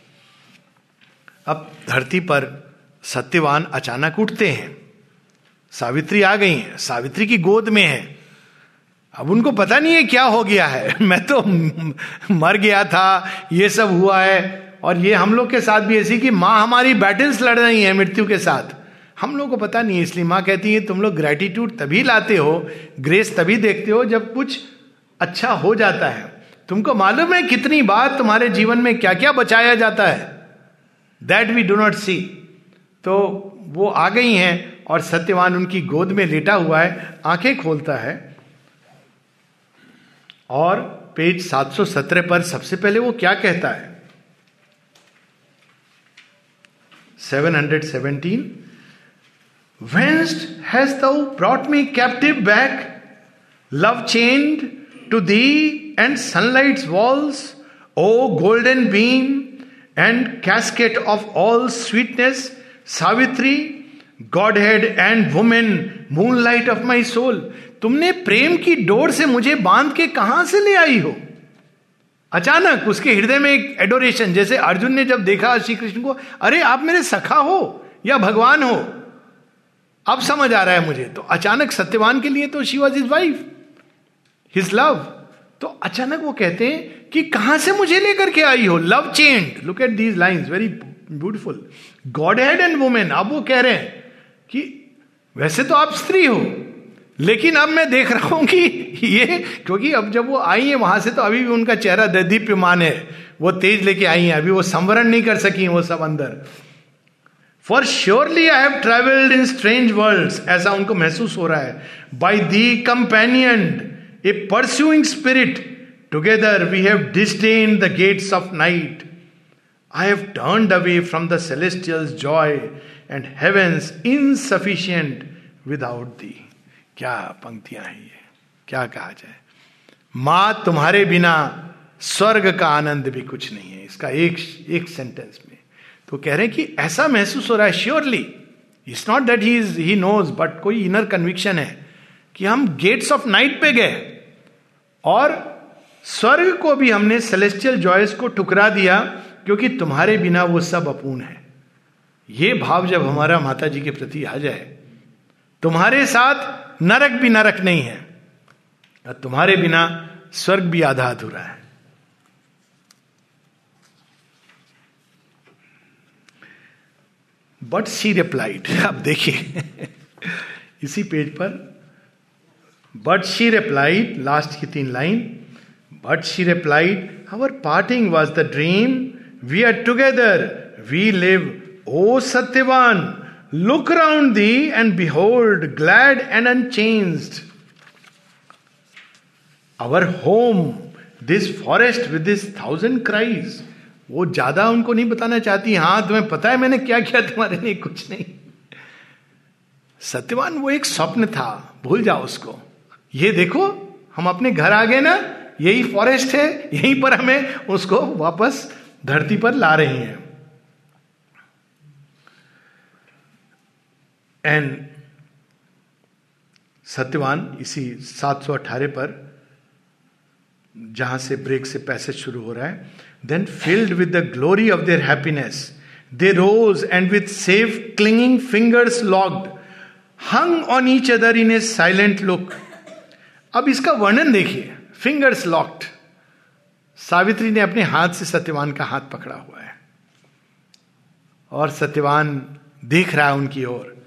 अब धरती पर सत्यवान अचानक उठते हैं। सावित्री आ गई हैं। सावित्री की गोद में है। अब उनको पता नहीं है क्या हो गया है। मैं तो मर गया था, ये सब हुआ है। और ये हम लोग के साथ भी ऐसी कि माँ हमारी बैटल्स लड़ रही है मृत्यु के साथ। हम लोग को पता नहीं है, इसलिए माँ कहती है, तुम लोग ग्रेटिट्यूड तभी लाते हो ग्रेस तभी देखते हो जब कुछ अच्छा हो जाता है। तुमको मालूम है कितनी बार तुम्हारे जीवन में क्या क्या बचाया जाता है? That we do not see तो वो आ गई हैं और सत्यवान उनकी गोद में लेटा हुआ है, आँखें खोलता है। और पेज 717 पर सबसे पहले वो क्या कहता है? 717 whence has thou brought me captive back love chained to thee and sunlight walls O golden beam and casket of all sweetness Savitri godhead and woman moonlight of my soul तुमने प्रेम की डोर से मुझे बाँध के कहाँ से ले आई हो? अचानक उसके हृदय में एक एडोरेशन जैसे अर्जुन ने जब देखा श्री कृष्ण को, अरे, आप मेरे सखा हो या भगवान हो? अब समझ आ रहा है मुझे। तो अचानक सत्यवान के लिए तो she was his wife his love तो अचानक वो कहते हैं कि कहाँ से मुझे लेकर के आई हो? Love chained look at these lines very beautiful godhead and woman अब वो कह रहे हैं कि, वैसे तो आप स्त्री हो लेकिन अब मैं देख रहा हूँ कि ये, क्योंकि अब जब वो आई है वहाँ से तो अभी भी उनका चेहरा दीप्यमान है। वो तेज लेके आई है, अभी वो संवरण नहीं कर सकी वो सब अंदर। For surely I have travelled in strange world ऐसा उनको महसूस हो रहा है। By thee companion a pursuing spirit together we have disdain the gates of night I have turn away from the celestial joy and heaven's insufficient without thee क्या पंक्तियाँ हैं ये? क्या कहा जाए माँ तुम्हारे बिना स्वर्ग का आनंद भी कुछ नहीं है। इसका एक एक सेंटेंस में। तो कह रहे हैं कि ऐसा महसूस हो रहा है surely it's not that he is he knows but कोई इनर कन्विक्शन है कि हम गेट्स ऑफ़ नाइट पे गए और स्वर्ग को भी हमने सेलेस्टियल जॉयस को टुकरा दिया क्योंकि तुम्हारे बिना वो सब अपूर्ण है। ये भाव जब हमारा माता जी के प्रति आ जाए तुम्हारे साथ नरक भी नरक नहीं है। और तुम्हारे बिना स्वर्ग भी आधा अधूरा है। बट सी रिप्लाइड आप देखिए, इसी पेज पर बट शी रिप्लाइड लास्ट की तीन line but she replied our parting was the dream we are together we live O Satyavan Look around thee and behold, glad and unchanged. Our home, this forest with this thousand cries. वो ज़्यादा उनको नहीं बताना चाहती। हाँ तुम्हें पता है मैंने क्या किया? तुम्हारे लिए कुछ नहीं। सत्यवान वो एक स्वप्न था। भूल जाओ उसको। ये देखो हम अपने घर आ गए ना यही फॉरेस्ट है यहीं पर हमें उसको वापस धरती पर ला रहे हैं। एंड सत्यवान इसी 718 पर, जहाँ से ब्रेक से पैसेज शुरू हो रहा है then filled with the glory of their happiness they rose and with safe clinging fingers locked hung on each other in a silent look अब इसका वर्णन देखिए फिंगर्स लॉक्ड सावित्री ने अपने हाथ से सत्यवान का हाथ पकड़ा हुआ है। और सत्यवान देख रहा है उनकी ओर।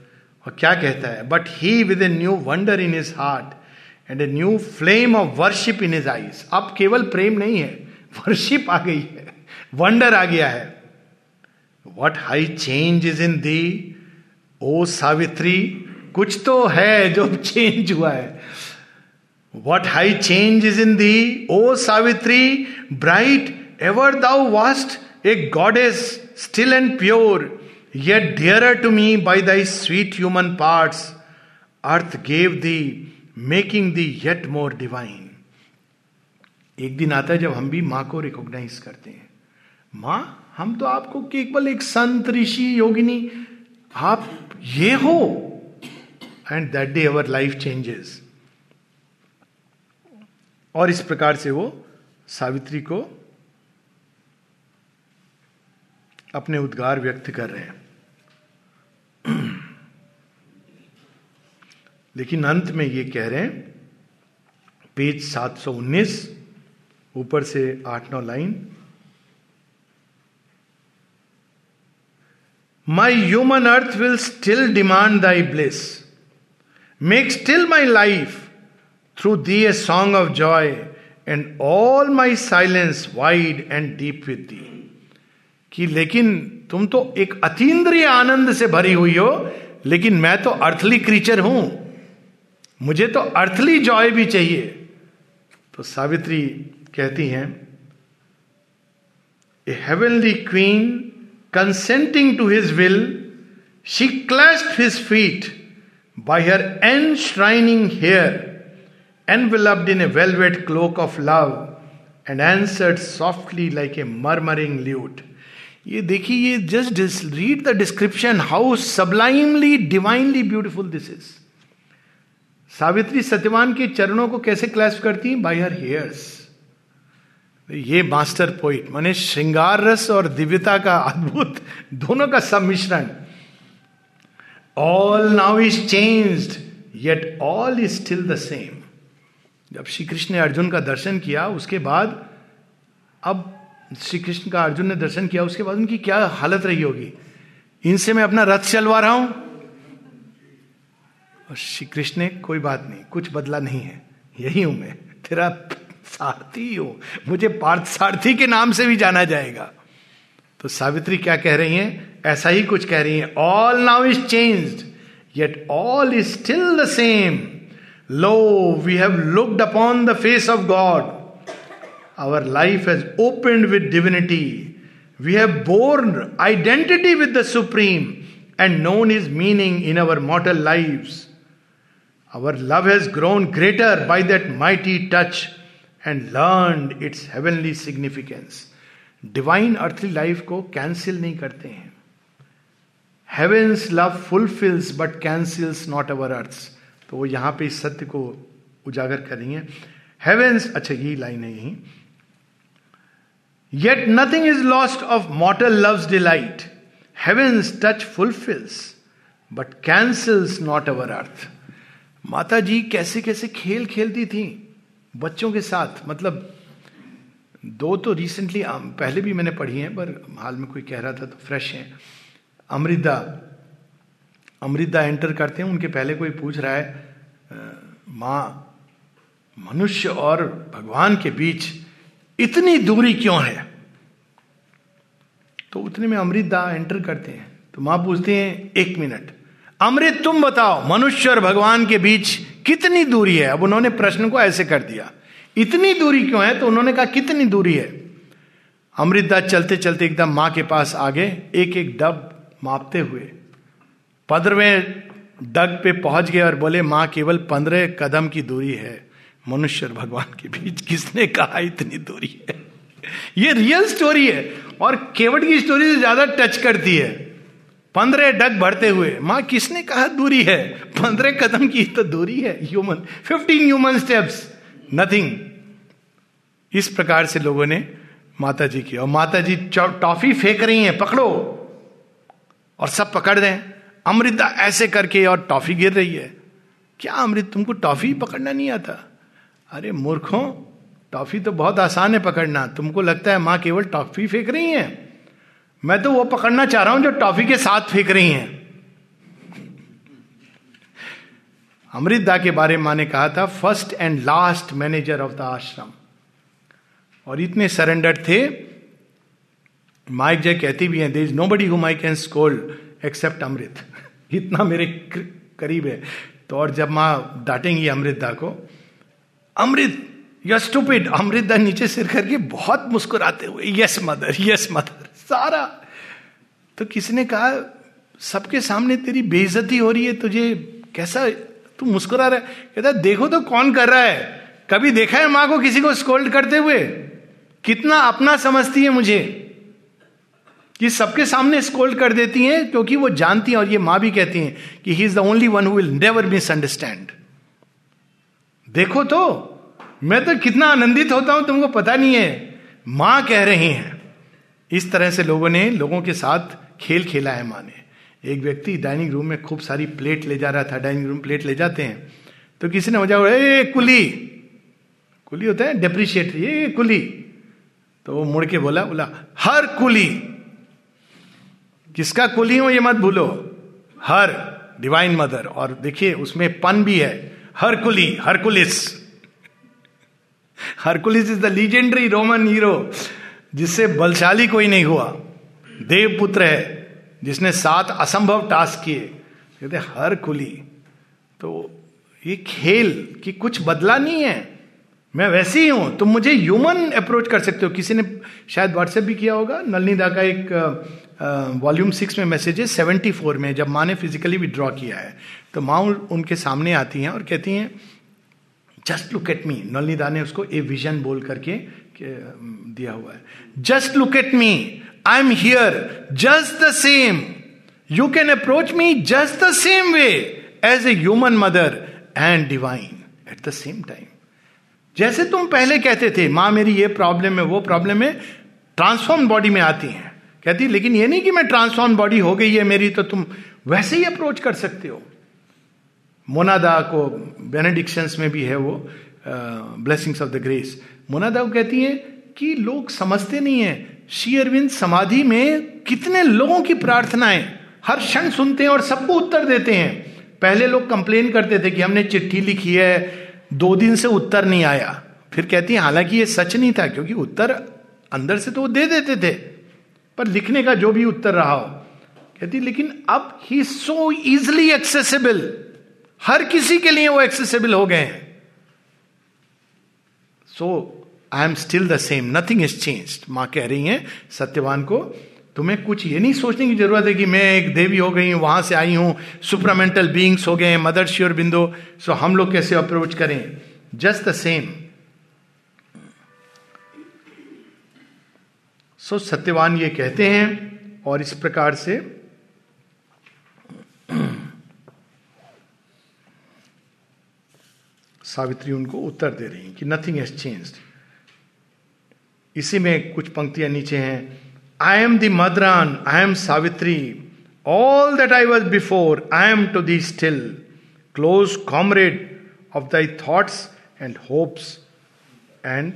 और क्या कहता है? But he with a new wonder in his heart and a new flame of worship in his eyes अब केवल प्रेम नहीं है वर्शिप आ गई है वंडर आ गया है। What high change is in thee O Savitri कुछ तो है जो चेंज हुआ है। What high change is in thee O Savitri bright ever thou wast a god is still and pure yet dearer to me by thy sweet human parts earth gave thee making thee yet more divine एक दिन आता है जब हम भी माँ को recognise करते हैं। माँ, हम तो आपको केवल एक संत, ऋषि, योगिनी, आप ये हो। And that day our life changes और इस प्रकार से वो सावित्री को अपने उद्गार व्यक्त कर रहे हैं। लेकिन अंत में ये कह रहे हैं, पेज 719 ऊपर से आठ नौ line my human earth will still demand thy bliss make still my life through thee a song of joy and all my silence wide and deep with thee कि लेकिन तुम तो एक अतीन्द्रिय आनंद से भरी हुई हो, लेकिन मैं तो अर्थली क्रीचर हूँ। मुझे तो अर्थली जॉय भी चाहिए तो सावित्री कहती हैं, a heavenly queen consenting to his will she clasped his feet by her enshrining hair enveloped in a velvet cloak of love and answered softly like a murmuring lute. ये देखिए, ये just read the description how sublimely divinely beautiful this is Savitri Satyavan के चरणों को कैसे clasp करती हैं? By her hairs ये मास्टर पोइट माने श्रृंगार रस और दिव्यता का अद्भुत दोनों का सम्मिश्रण। All now is changed yet all is still the same जब श्री कृष्ण ने अर्जुन का दर्शन किया, उसके बाद अब श्री कृष्ण का अर्जुन ने दर्शन किया, उसके बाद उनकी क्या हालत रही होगी? इनसे मैं अपना रथ चलवा रहा हूँ। और श्री कृष्ण ने कोई बात नहीं, कुछ बदला नहीं है। यही हूँ मैं। तेरा सारथी हो। मुझे पार्थ सारथी के नाम से भी जाना जाएगा। तो सावित्री क्या कह रही हैं? ऐसा ही कुछ कह रही हैं। All now is changed yet all is still the same lo we have looked upon the face of God our life has open with divinity we have borne identity with the supreme and known his meaning in our mortal life Our love has grown greater by that mighty touch and learned its heavenly significance. Divine earthly life को cancel नहीं करते हैं। Heaven's love fulfils but cancels not our earth तो वो यहाँ पे इस सत्य को उजागर कर रही है। हेवेंस अच्छा यही लाइन है यही। Yet nothing is lost of mortal love's delight heaven's touch fulfils but cancels not our earth माता जी कैसे कैसे खेल खेलती थी बच्चों के साथ। मतलब दो तो रिसेंटली पहले भी मैंने पढ़ी हैं, पर हाल में कोई कह रहा था तो फ्रेश है। अमृता अमृता एंटर करते हैं, उनके पहले कोई पूछ रहा है माँ, मनुष्य और भगवान के बीच इतनी दूरी क्यों है? तो उतने में अमृता एंटर करते हैं। तो माँ पूछते हैं, एक मिनट अमृत, तुम बताओ, मनुष्य और भगवान के बीच कितनी दूरी है? अब उन्होंने प्रश्न को ऐसे कर दिया। इतनी दूरी क्यों है? तो उन्होंने कहा, कितनी दूरी है? अमृतदास चलते चलते एकदम माँ के पास आगे एक एक डब मापते हुए, पंद्रहवें डग पे पहुँच गए और बोले, माँ, केवल पंद्रह कदम की दूरी है। मनुष्य और भगवान के बीच किसने कहा इतनी दूरी है? ये रियल स्टोरी है और केवट की स्टोरी से ज़्यादा टच करती है। पंद्रह डग भरते हुए, माँ, किसने कहा दूरी है? पंद्रह कदम की तो दूरी है human fifteen human steps nothing इस प्रकार से लोगों ने माता जी की, और माता जी टॉफी फेंक रही हैं, पकड़ो, और सब पकड़ दें अमृता ऐसे करके और टॉफी गिर रही है। क्या अमृत, तुमको टॉफी पकड़ना नहीं आता? अरे, मूर्खों, टॉफी तो बहुत आसान है पकड़ना। तुमको लगता है माँ केवल टॉफी फेंक रही है? मैं तो वो पकड़ना चाह रहा हूँ जो टॉफी के साथ फेंक रही हैं। अमृतदा के बारे में माँ ने कहा था first and last manager of the ashram और इतने सरेंडर थे। माइक जय कहती भी है दे is nobody whom I can scold except Amrit इतना मेरे करीब है। तो और जब माँ डांटेंगी अमृतदा को अमृत यू स्टूपिड अमृतदा नीचे सिर करके बहुत मुस्कुराते हुए यस मदर यस मदर सारा। तो किसी ने कहा, सबके सामने तेरी बेइज्जती हो रही है, तुझे कैसा, तू मुस्कुरा रहा है। कहता, देखो तो कौन कर रहा है। कभी देखा है माँ को किसी को स्कोल्ड करते हुए? कितना अपना समझती है मुझे। कि सबके सामने स्कोल्ड कर देती हैं, क्योंकि वो जानती हैं और ये माँ भी कहती हैं कि he is the only one who will never misunderstand देखो तो मैं तो कितना आनंदित होता हूँ, तुमको पता नहीं है। माँ कह रही हैं इस तरह से लोगों ने लोगों के साथ खेल खेला है माने एक व्यक्ति डाइनिंग रूम में खूब सारी प्लेट ले जा रहा था, डाइनिंग रूम प्लेट ले जाते हैं। तो किसी ने मज़ा ए, कुली। कुली होता है डेप्रिशिएट ये कुली। तो वो मुड़ के बोला बोला, हर कुली। किसका कुली हो, ये मत भूलो। हर डिवाइन मदर और देखिए, उसमें पन भी है। हर कुली Hercules Hercules is the legendary Roman hero जिससे बलशाली कोई नहीं हुआ। देव पुत्र है, जिसने सात असंभव टास्क किए। कहते हर कुली तो ये खेल कि कुछ बदला नहीं है। मैं वैसे ही हूँ। तुम मुझे ह्यूमन अप्रोच कर सकते हो। किसी ने शायद व्हाट्सएप भी किया होगा। नलनीदा का एक वॉल्यूम सिक्स में मैसेज है सेवेंटी फोर में, जब माँ ने फिजिकली विड्रॉ किया है। तो माँ उनके सामने आती हैं और कहती हैं जस्ट लुक एट मी नलनीदा ने उसको ए विजन बोल करके दिया हुआ है। Just look at me I am here just the same you can approach me just the same way as a human mother and divine at the same time जैसे तुम पहले कहते थे, माँ, मेरी ये प्रॉब्लम है, वो प्रॉब्लम है ट्रांसफॉर्म बॉडी में आती हैं। कहती, लेकिन ये नहीं कि मैं ट्रांसफॉर्म बॉडी हो गई है मेरी तो तुम वैसे ही अप्रोच कर सकते हो। मोनादा को बेनेडिक्शंस में भी है वो। ब्लेसिंग्स ऑफ़ द ग्रेस मोनादा को कहती है कि लोग समझते नहीं है श्री अरविंद समाधि में कितने लोगों की प्रार्थनाएँ, हर क्षण सुनते हैं और सबको उत्तर देते हैं। पहले लोग कंप्लेन करते थे कि हमने चिट्ठी लिखी है, दो दिन से उत्तर नहीं आया। फिर कहती है, हालाँकि ये सच नहीं था, क्योंकि उत्तर अंदर से तो वो दे देते थे, पर लिखने का जो भी उत्तर रहा हो। कहती, लेकिन अब ही सो इजली एक्सेसिबल हर किसी के लिए वो एक्सेसिबल हो गए हैं। So I am still the same nothing is change माँ कह रही हैं, सत्यवान को, तुम्हें कुछ ये नहीं सोचने की ज़रूरत है कि मैं एक देवी हो गई हूँ, वहाँ से आई हूँ सुपरामेंटल बींग्स हो गए हैं मदर श्योर बिंदु। सो हम लोग कैसे अप्रोच करें? Just the same so Satyavan ये कहते हैं और इस प्रकार से सावित्री उनको उत्तर दे रही कि नथिंग हैज़ चेंज्ड इसी में कुछ पंक्तियाँ नीचे हैं। I am the Madran I am Savitri all that I was before I am to thee still close comrade of thy thoughts and hopes and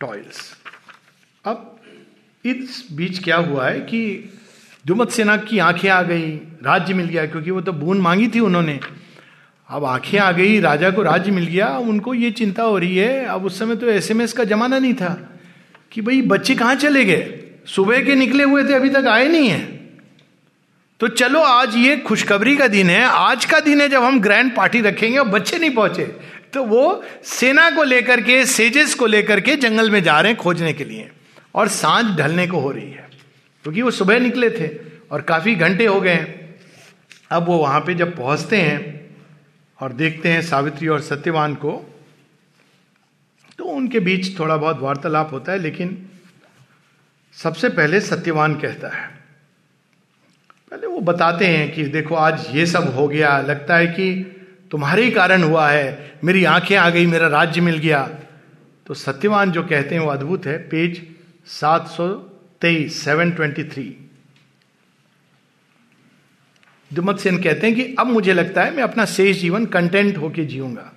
toils अब इस बीच क्या हुआ है कि जुमत सेना की आँखें आ गई, राज्य मिल गया, क्योंकि वो तो बून मांगी थी उन्होंने। अब आँखें आ गई, राजा को राज्य मिल गया उनको ये चिंता हो रही है। अब उस समय तो एसएमएस का जमाना नहीं था कि भाई, बच्चे कहाँ चले गए? सुबह के निकले हुए थे, अभी तक आए नहीं है। तो चलो, आज ये खुशखबरी का दिन है, आज का दिन है जब हम ग्रैंड पार्टी रखेंगे और बच्चे नहीं पहुँचे। तो वो सेना को लेकर के, सेजेस को लेकर के जंगल में जा रहे हैं खोजने के लिए। और साँझ ढलने को हो रही है, क्योंकि तो वो सुबह निकले थे और काफ़ी घंटे हो गए अब वो वहाँ पे जब पहुँचते हैं और देखते हैं सावित्री और सत्यवान को तो उनके बीच थोड़ा बहुत वार्तालाप होता है, लेकिन सबसे पहले सत्यवान कहता है। पहले वो बताते हैं कि देखो, आज ये सब हो गया, लगता है कि तुम्हारे ही कारण हुआ है, मेरी आँखें आ गई, मेरा राज्य मिल गया। तो सत्यवान जो कहते हैं वो अद्भुत है, पेज सात सौ तेईस सेवन ट्वेंटी थ्री दुमत सेन कहते हैं कि अब मुझे लगता है मैं अपना शेष जीवन कंटेंट होके जीऊँगा।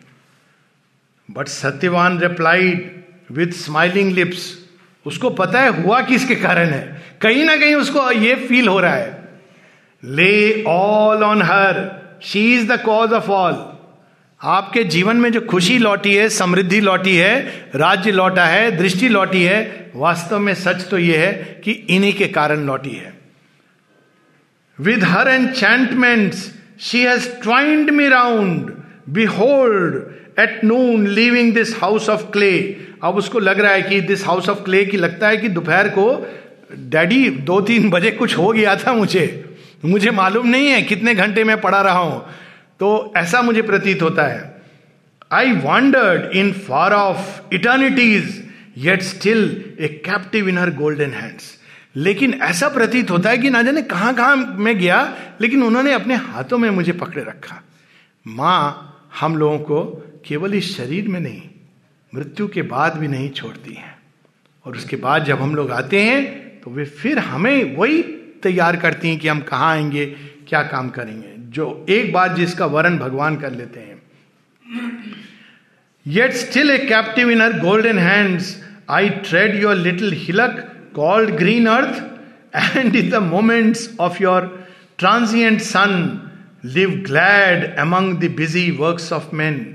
But Satyavan replied with smiling lips उसको पता है हुआ किसके कारण है? कहीं ना कहीं उसको ये फील हो रहा है। Lay all on her she is the cause of all आपके जीवन में जो खुशी लौटी है, समृद्धि लौटी है, राज्य लौटा है, दृष्टि लौटी है, वास्तव में सच तो यह है कि इन्हीं के कारण लौटी है। With her enchantments she has twined me round behold at noon living this house of clay अब उसको लग रहा है कि दिस हाउस ऑफ़ क्ले की लगता है कि दोपहर को डैडी दो तीन बजे कुछ हो गया था मुझे। मुझे मालूम नहीं है कितने घंटे में पढ़ा रहा हूँ। तो ऐसा मुझे प्रतीत होता है। I wandered in far of eternities yet still a captive in her golden hands लेकिन ऐसा प्रतीत होता है कि ना जाने कहाँ कहाँ मैं गया, लेकिन उन्होंने अपने हाथों में मुझे पकड़े रखा। माँ, हम लोगों को केवल इस शरीर में नहीं, मृत्यु के बाद भी नहीं छोड़ती है। और उसके बाद जब हम लोग आते हैं तो वे फिर हमें वही तैयार करती हैं कि हम कहाँ आएँगे, क्या काम करेंगे। जो एक बार जिसका वरण भगवान कर लेते हैं। Yet still a captive in her golden hands I tread your little hillock called green earth and in the moments of your transient sun live glad among the busy works of man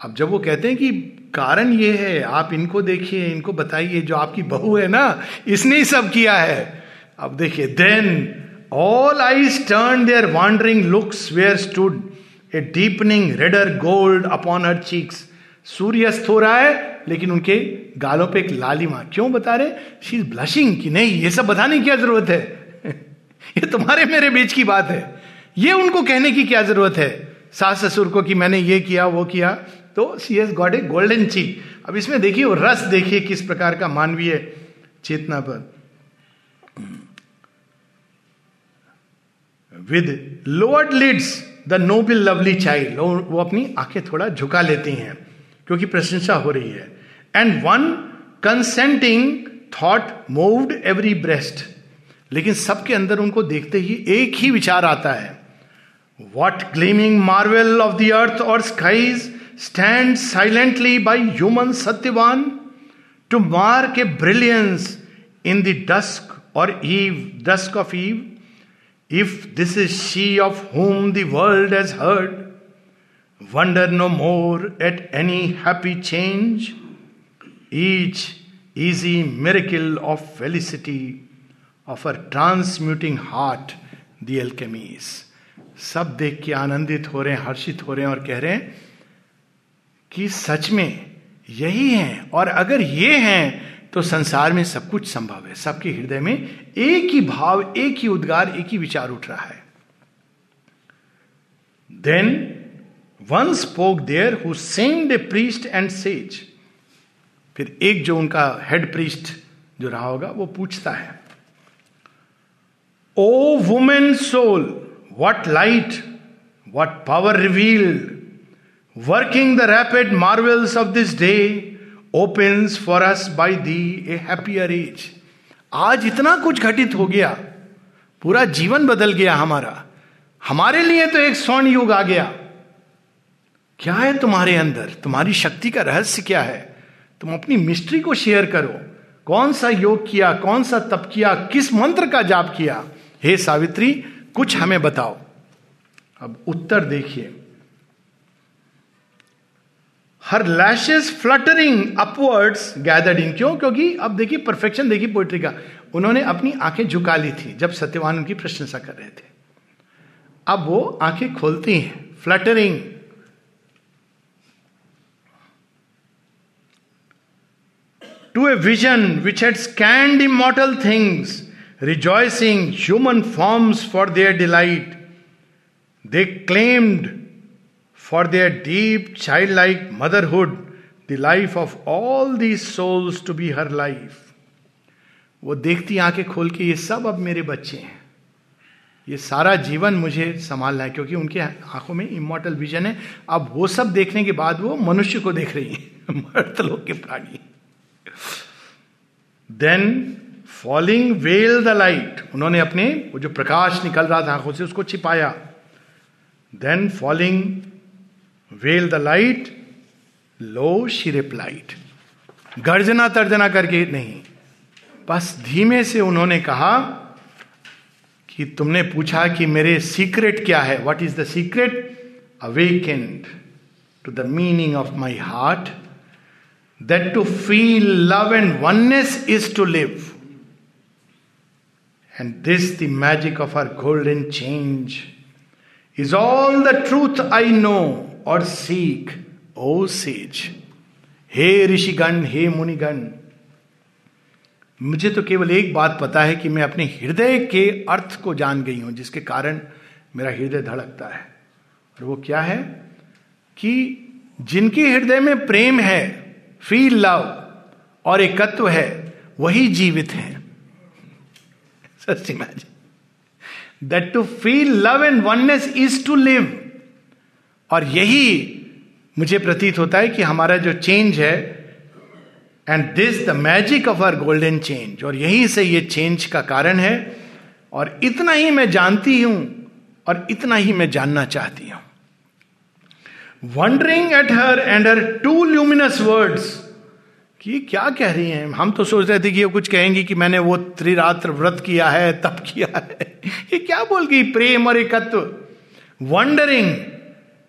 अब जब वो कहते हैं कि कारण ये है, आप इनको देखिए, इनको बताइए, जो आपकी बहू है ना, इसने ही सब किया है। अब देखिए then all eyes turn their wandering looks where stood a deepening redder gold upon her cheeks सूर्यस्त हो रहा है, लेकिन उनके गालों पे एक लालिमा क्यों बता रहे? शी इज़ ब्लशिंग कि नहीं, ये सब बताने की क्या ज़रूरत है? ये तुम्हारे मेरे बीच की बात है। ये उनको कहने की क्या ज़रूरत है? सास ससुर को कि मैंने ये किया, वो किया। तो C S God a golden ची अब इसमें देखिए रस देखिए किस प्रकार का मानवीय चेतना पर। With lowered lids the noble lovely child वो अपनी आँखें थोड़ा झुका लेती हैं, क्योंकि प्रशंसा हो रही है। And one consenting thought moved every breast लेकिन सबके अंदर उनको देखते ही एक ही विचार आता है। What gleaming marvel of the earth और skies stand silently by human Satyavan to mark a brilliance in the dusk or eve dusk of eve if this is she of the world has heard, wonder no more at any happy change. Each easy miracle of felicity of her transmuting heart, the alchemies. सब देख के आनंदित हो रहे हैं हर्षित हो रहे हैं और कह रहे हैं कि सच में यही है और अगर ये हैं तो संसार में सब कुछ संभव है। सबके हृदय में एक ही भाव एक ही उद्गार एक ही विचार उठ रहा है। Then one spoke there who seemed a priest and sage फिर एक जो उनका हेड प्रीस्ट जो रहा होगा, वो पूछता है O woman soul what light what power revealed working the rapid marvels of this day opens for us by thee a happier age आज इतना कुछ घटित हो गया, पूरा जीवन बदल गया हमारा। हमारे लिए तो एक स्वर्ण युग आ गया। क्या है तुम्हारे अंदर? तुम्हारी शक्ति का रहस्य क्या है? तुम अपनी मिस्ट्री को शेयर करो। कौन सा योग किया, कौन सा तप किया, किस मंत्र का जाप किया? हे सावित्री, कुछ हमें बताओ। अब उत्तर देखिए। Her lashes fluttering upwards gathered in क्यों? क्योंकि अब देखिए, परफेक्शन, देखिए पोइट्री का। उन्होंने अपनी आँखें झुका ली थी, जब सत्यवान उनकी प्रशंसा कर रहे थे। अब वो आँखें खोलती हैं। Fluttering to a vision which had scanned immortal things rejoicing human forms for their delight they claimed for their deep childlike motherhood, the life of all these souls to be her life. वो देखती आँखें खोल के ये सब अब मेरे बच्चे हैं। ये सारा जीवन मुझे संभालना है क्योंकि उनके आँखों में इमोटल विजन है। अब वो सब देखने के बाद वो मनुष्य को देख रही है मर्द लोग के प्राणी। Then falling veil the light उन्होंने अपने, वो जो प्रकाश निकल रहा था आँखों से, उसको छिपाया। Then falling veil the light low she replied गर्जना तर्जना करके, नहीं। बस धीमे से उन्होंने कहा कि तुमने पूछा कि मेरे सीक्रेट क्या है? What is the secret awakened to the meaning of my heart. That to feel love and oneness is to live. And this, the magic of our golden change, is all the truth I know or seek, O sage. हे ऋषिगण हे मुनिगण मुझे तो केवल एक बात पता है कि मैं अपने हृदय के अर्थ को जान गई हूँ जिसके कारण मेरा हृदय धड़कता है और वो क्या है कि जिनके हृदय में प्रेम है फील लव और एकत्व है, वही जीवित है। That to feel love and oneness is to live और यही मुझे प्रतीत होता है कि हमारा जो चेंज है and this the magic of our golden change और यही से ये चेंज का कारण है। और इतना ही मैं जानती हूँ और इतना ही मैं जानना चाहती हूँ। Wondering at her and her too luminous words कि क्या कह रही हैं? हम तो सोच रहे थे कि ये कुछ कहेंगी कि मैंने वो त्रिरात्र व्रत किया है तब किया है। ये क्या बोल गई? प्रेम और एकत्व। Wondering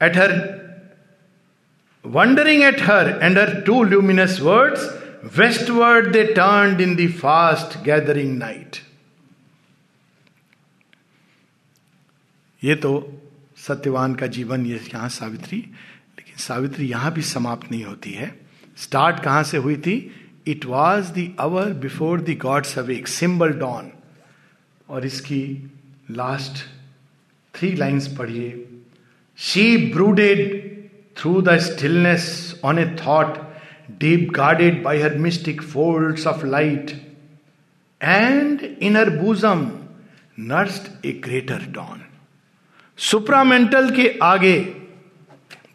at her wondering at her and her too luminous words westward they turn in the fast gathering night ये तो सत्यवान का जीवन ये यहाँ सावित्री, लेकिन सावित्री यहाँ भी समाप्त नहीं होती है। स्टार्ट कहाँ से हुई थी? It was the hour before the gods awake symbol dawn और इसकी लास्ट थ्री लाइन्स पढ़िए। She brooded through the stillness on a thought deep guarded by her mystic fold of light and in her bosom nursed a greater dawn supramental के आगे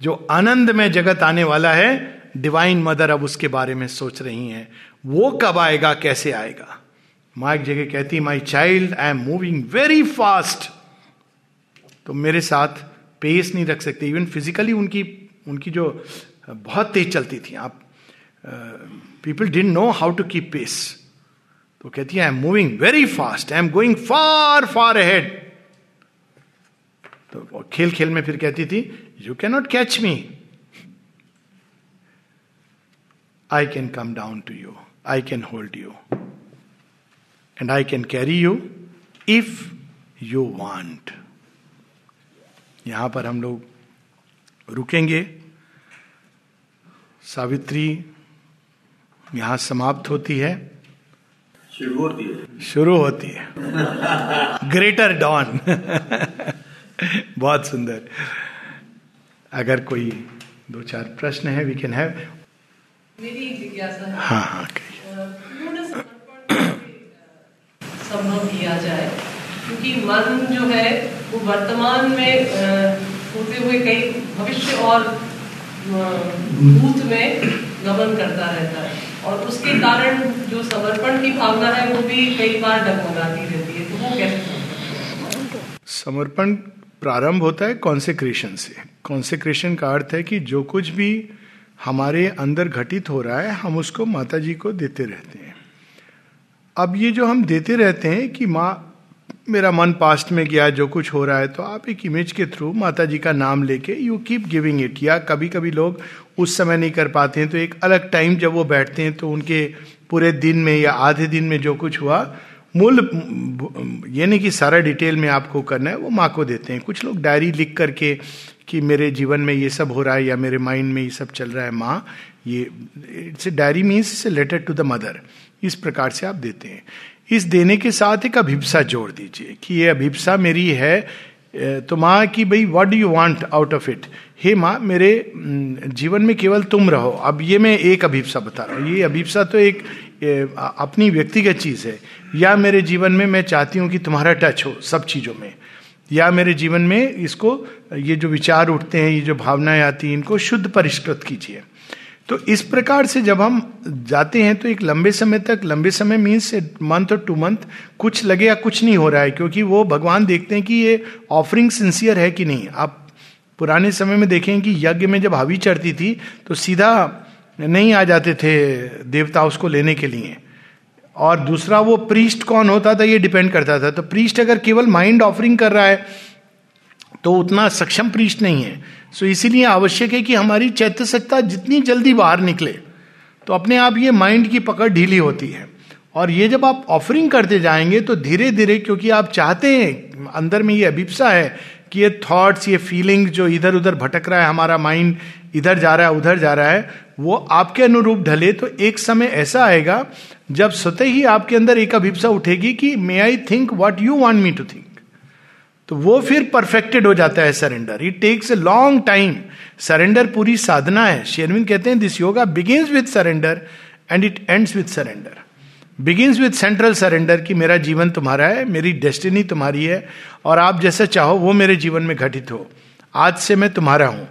जो आनंद में जगत आने वाला है डिवाइन मदर अब उसके बारे में सोच रही हैं। वो कब आएगा, कैसे आएगा? माँ एक जगह कहती my child I am moving very fast तो मेरे साथ पेस नहीं रख सकते। इवन फिजिकली उनकी उनकी जो बहुत तेज चलती थी। आप people didn't know how to keep pace तो कहती है I am moving very fast I am going far far ahead तो खेल खेल में फिर कहती थी you can not catch me I can come down to you I can hold you and I can carry you if you want यहाँ पर हम लोग रुकेंगे। सावित्री यहाँ समाप्त होती है।
शुरू होती है।
शुरू होती है। ग्रेटर डॉन बहुत सुंदर। अगर कोई दो चार प्रश्न है वी कैन हैव
मेरी जिज्ञासा हाँ।
हाँ
संभव किया जाए क्योंकि मन जो है वो वर्तमान में होते हुए कई भविष्य और भूत में गमन करता रहता है। और उसके कारण जो समर्पण की भावना है वो भी कई बार डगमगाती रहती है। तो वो कैसे है?
समर्पण प्रारंभ होता है कॉन्सेक्रेशन से। कॉन्सेक्रेशन का अर्थ है कि जो कुछ भी हमारे अंदर घटित हो रहा है, हम उसको माता जी को देते रहते हैं। अब ये जो हम देते रहते हैं कि माँ, मेरा मन पास्ट में गया, जो कुछ हो रहा है तो आप एक इमेज के थ्रू माता जी का नाम लेके यू कीप गिविंग इट या कभी कभी लोग उस समय नहीं कर पाते हैं तो एक अलग टाइम जब वो बैठते हैं तो उनके पूरे दिन में या आधे दिन में जो कुछ हुआ मूल, ये नहीं कि सारा डिटेल में आपको करना है, वो माँ को देते हैं। कुछ लोग डायरी लिख करके कि मेरे जीवन में ये सब हो रहा है या मेरे माइंड में ये सब चल रहा है, माँ, ये, it's a diary means it's a letter to the mother. इस प्रकार से आप देते हैं। इस देने के साथ एक अभिप्सा जोड़ दीजिए कि ये अभिप्सा मेरी है तो माँ की भाई what do you want out of it हे माँ, मेरे जीवन में केवल तुम रहो। अब ये मैं एक अभिप्सा बता रहा हूँ। ये अभिप्सा तो एक अपनी व्यक्तिगत चीज़ है। या मेरे जीवन में मैं चाहती हूँ कि तुम्हारा टच हो सब चीज़ों में। या मेरे जीवन में इसको, ये जो विचार उठते हैं, ये जो भावनाएँ आती हैं, इनको शुद्ध परिष्कृत कीजिए। तो इस प्रकार से जब हम जाते हैं तो एक लंबे समय तक, लंबे समय मीन्स मंथ और टू मंथ कुछ लगे या कुछ नहीं हो रहा है, क्योंकि वो भगवान देखते हैं कि ये ऑफरिंग सिंसियर है कि नहीं। आप पुराने समय में देखें कि यज्ञ में जब हावी चढ़ती थी तो सीधा नहीं आ जाते थे देवता उसको लेने के लिए। और दूसरा वो प्रीस्ट कौन होता था ये डिपेंड करता था। तो प्रीस्ट अगर केवल माइंड ऑफरिंग कर रहा है तो उतना सक्षम प्रीस्ट नहीं है। सो इसीलिए आवश्यक है कि हमारी चैत्य सत्ता जितनी जल्दी बाहर निकले तो अपने आप ये माइंड की पकड़ ढीली होती है। और ये जब आप ऑफरिंग करते जाएँगे तो धीरे धीरे क्योंकि आप चाहते हैं, अंदर में ये अभिप्सा है कि ये थॉट्स ये फीलिंग जो इधर उधर भटक रहा है, हमारा माइंड इधर जा रहा है, उधर जा रहा है, वो आपके अनुरूप ढले तो एक समय ऐसा आएगा, जब स्वतः ही आपके अंदर एक अभिप्सा उठेगी कि may I think what you want me to think तो वो फिर परफेक्टेड हो जाता है surrender it takes a long time surrender पूरी साधना है। शेरविन कहते हैं this yoga begins with surrender and it ends with surrender begins with central surrender कि मेरा जीवन तुम्हारा है, मेरी डेस्टिनी तुम्हारी है, और आप जैसा चाहो वो मेरे जीवन में घटित हो। आज से मैं तुम्हारा हूँ।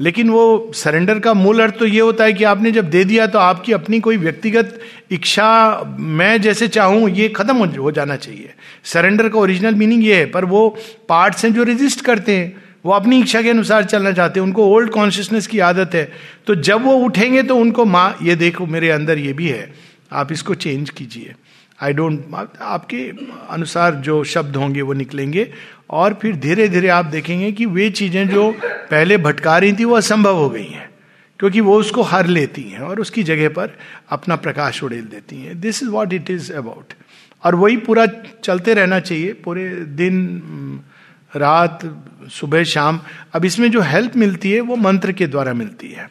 लेकिन वो सरेंडर का मूल अर्थ तो ये होता है कि आपने जब दे दिया तो आपकी अपनी कोई व्यक्तिगत इच्छा, मैं जैसे चाहूँ, ये खत्म हो जाना चाहिए। सरेंडर का ओरिजिनल मीनिंग ये है, पर वो पार्ट्स हैं जो रेजिस्ट करते हैं। वो अपनी इच्छा के अनुसार चलना चाहते हैं। उनको ओल्ड कॉन्शियसनेस की आदत है। तो जब वो उठेंगे तो उनको माँ, ये देखो मेरे अंदर ये भी है। आप इसको चेंज कीजिए। आई डोंट आपके अनुसार जो शब्द होंगे वो निकलेंगे और फिर धीरे धीरे आप देखेंगे कि वे चीज़ें जो पहले भटका रही थी वो असंभव हो गई हैं, क्योंकि वो उसको हर लेती हैं और उसकी जगह पर अपना प्रकाश उड़ेल देती हैं। This is what it is about और वही पूरा चलते रहना चाहिए, पूरे दिन, रात, सुबह, शाम। अब इसमें जो हेल्प मिलती है वो मंत्र के द्वारा मिलती है।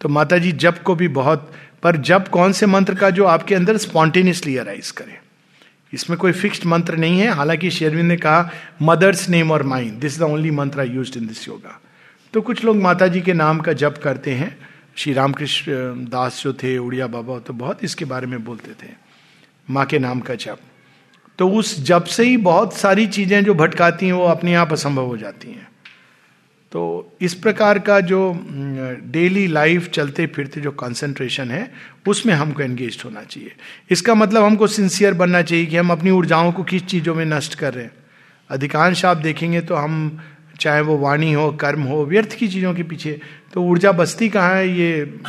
तो माता जी जब को भी बहुत पर जब कौन से मंत्र का जो आपके अंदर स्पॉन्टेनियसली अराइज करे? इसमें कोई फिक्स्ड मंत्र नहीं है। हालाँकि शेरविंद ने कहा मदर्स नेम और mind this the only mantra I use in this yoga तो कुछ लोग माता जी के नाम का जप करते हैं। श्री रामकृष्ण दास जो थे, उड़िया बाबा तो बहुत इसके बारे में बोलते थे, माँ के नाम का जप। तो उस जप से ही बहुत सारी चीज़ें जो भटकाती हैं, वो अपने आप असंभव हो जाती हैं। तो इस प्रकार का जो डेली लाइफ चलते फिरते जो कंसंट्रेशन है, उसमें हमको एंगेज होना चाहिए। इसका मतलब हमको सिंसियर बनना चाहिए कि हम अपनी ऊर्जाओं को किस चीज़ों में नष्ट कर रहे हैं। अधिकांश आप देखेंगे तो हम, चाहे वो वाणी हो, कर्म हो, व्यर्थ की चीज़ों के पीछे तो ऊर्जा बस्ती कहाँ है? ये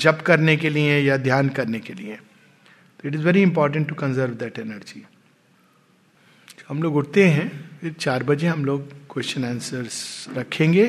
जप करने के लिए या ध्यान करने के लिए। तो it is very important to conserve that energy हम लोग उठते हैं, फिर चार बजे हम लोग क्वेश्चन आंसर्स रखेंगे।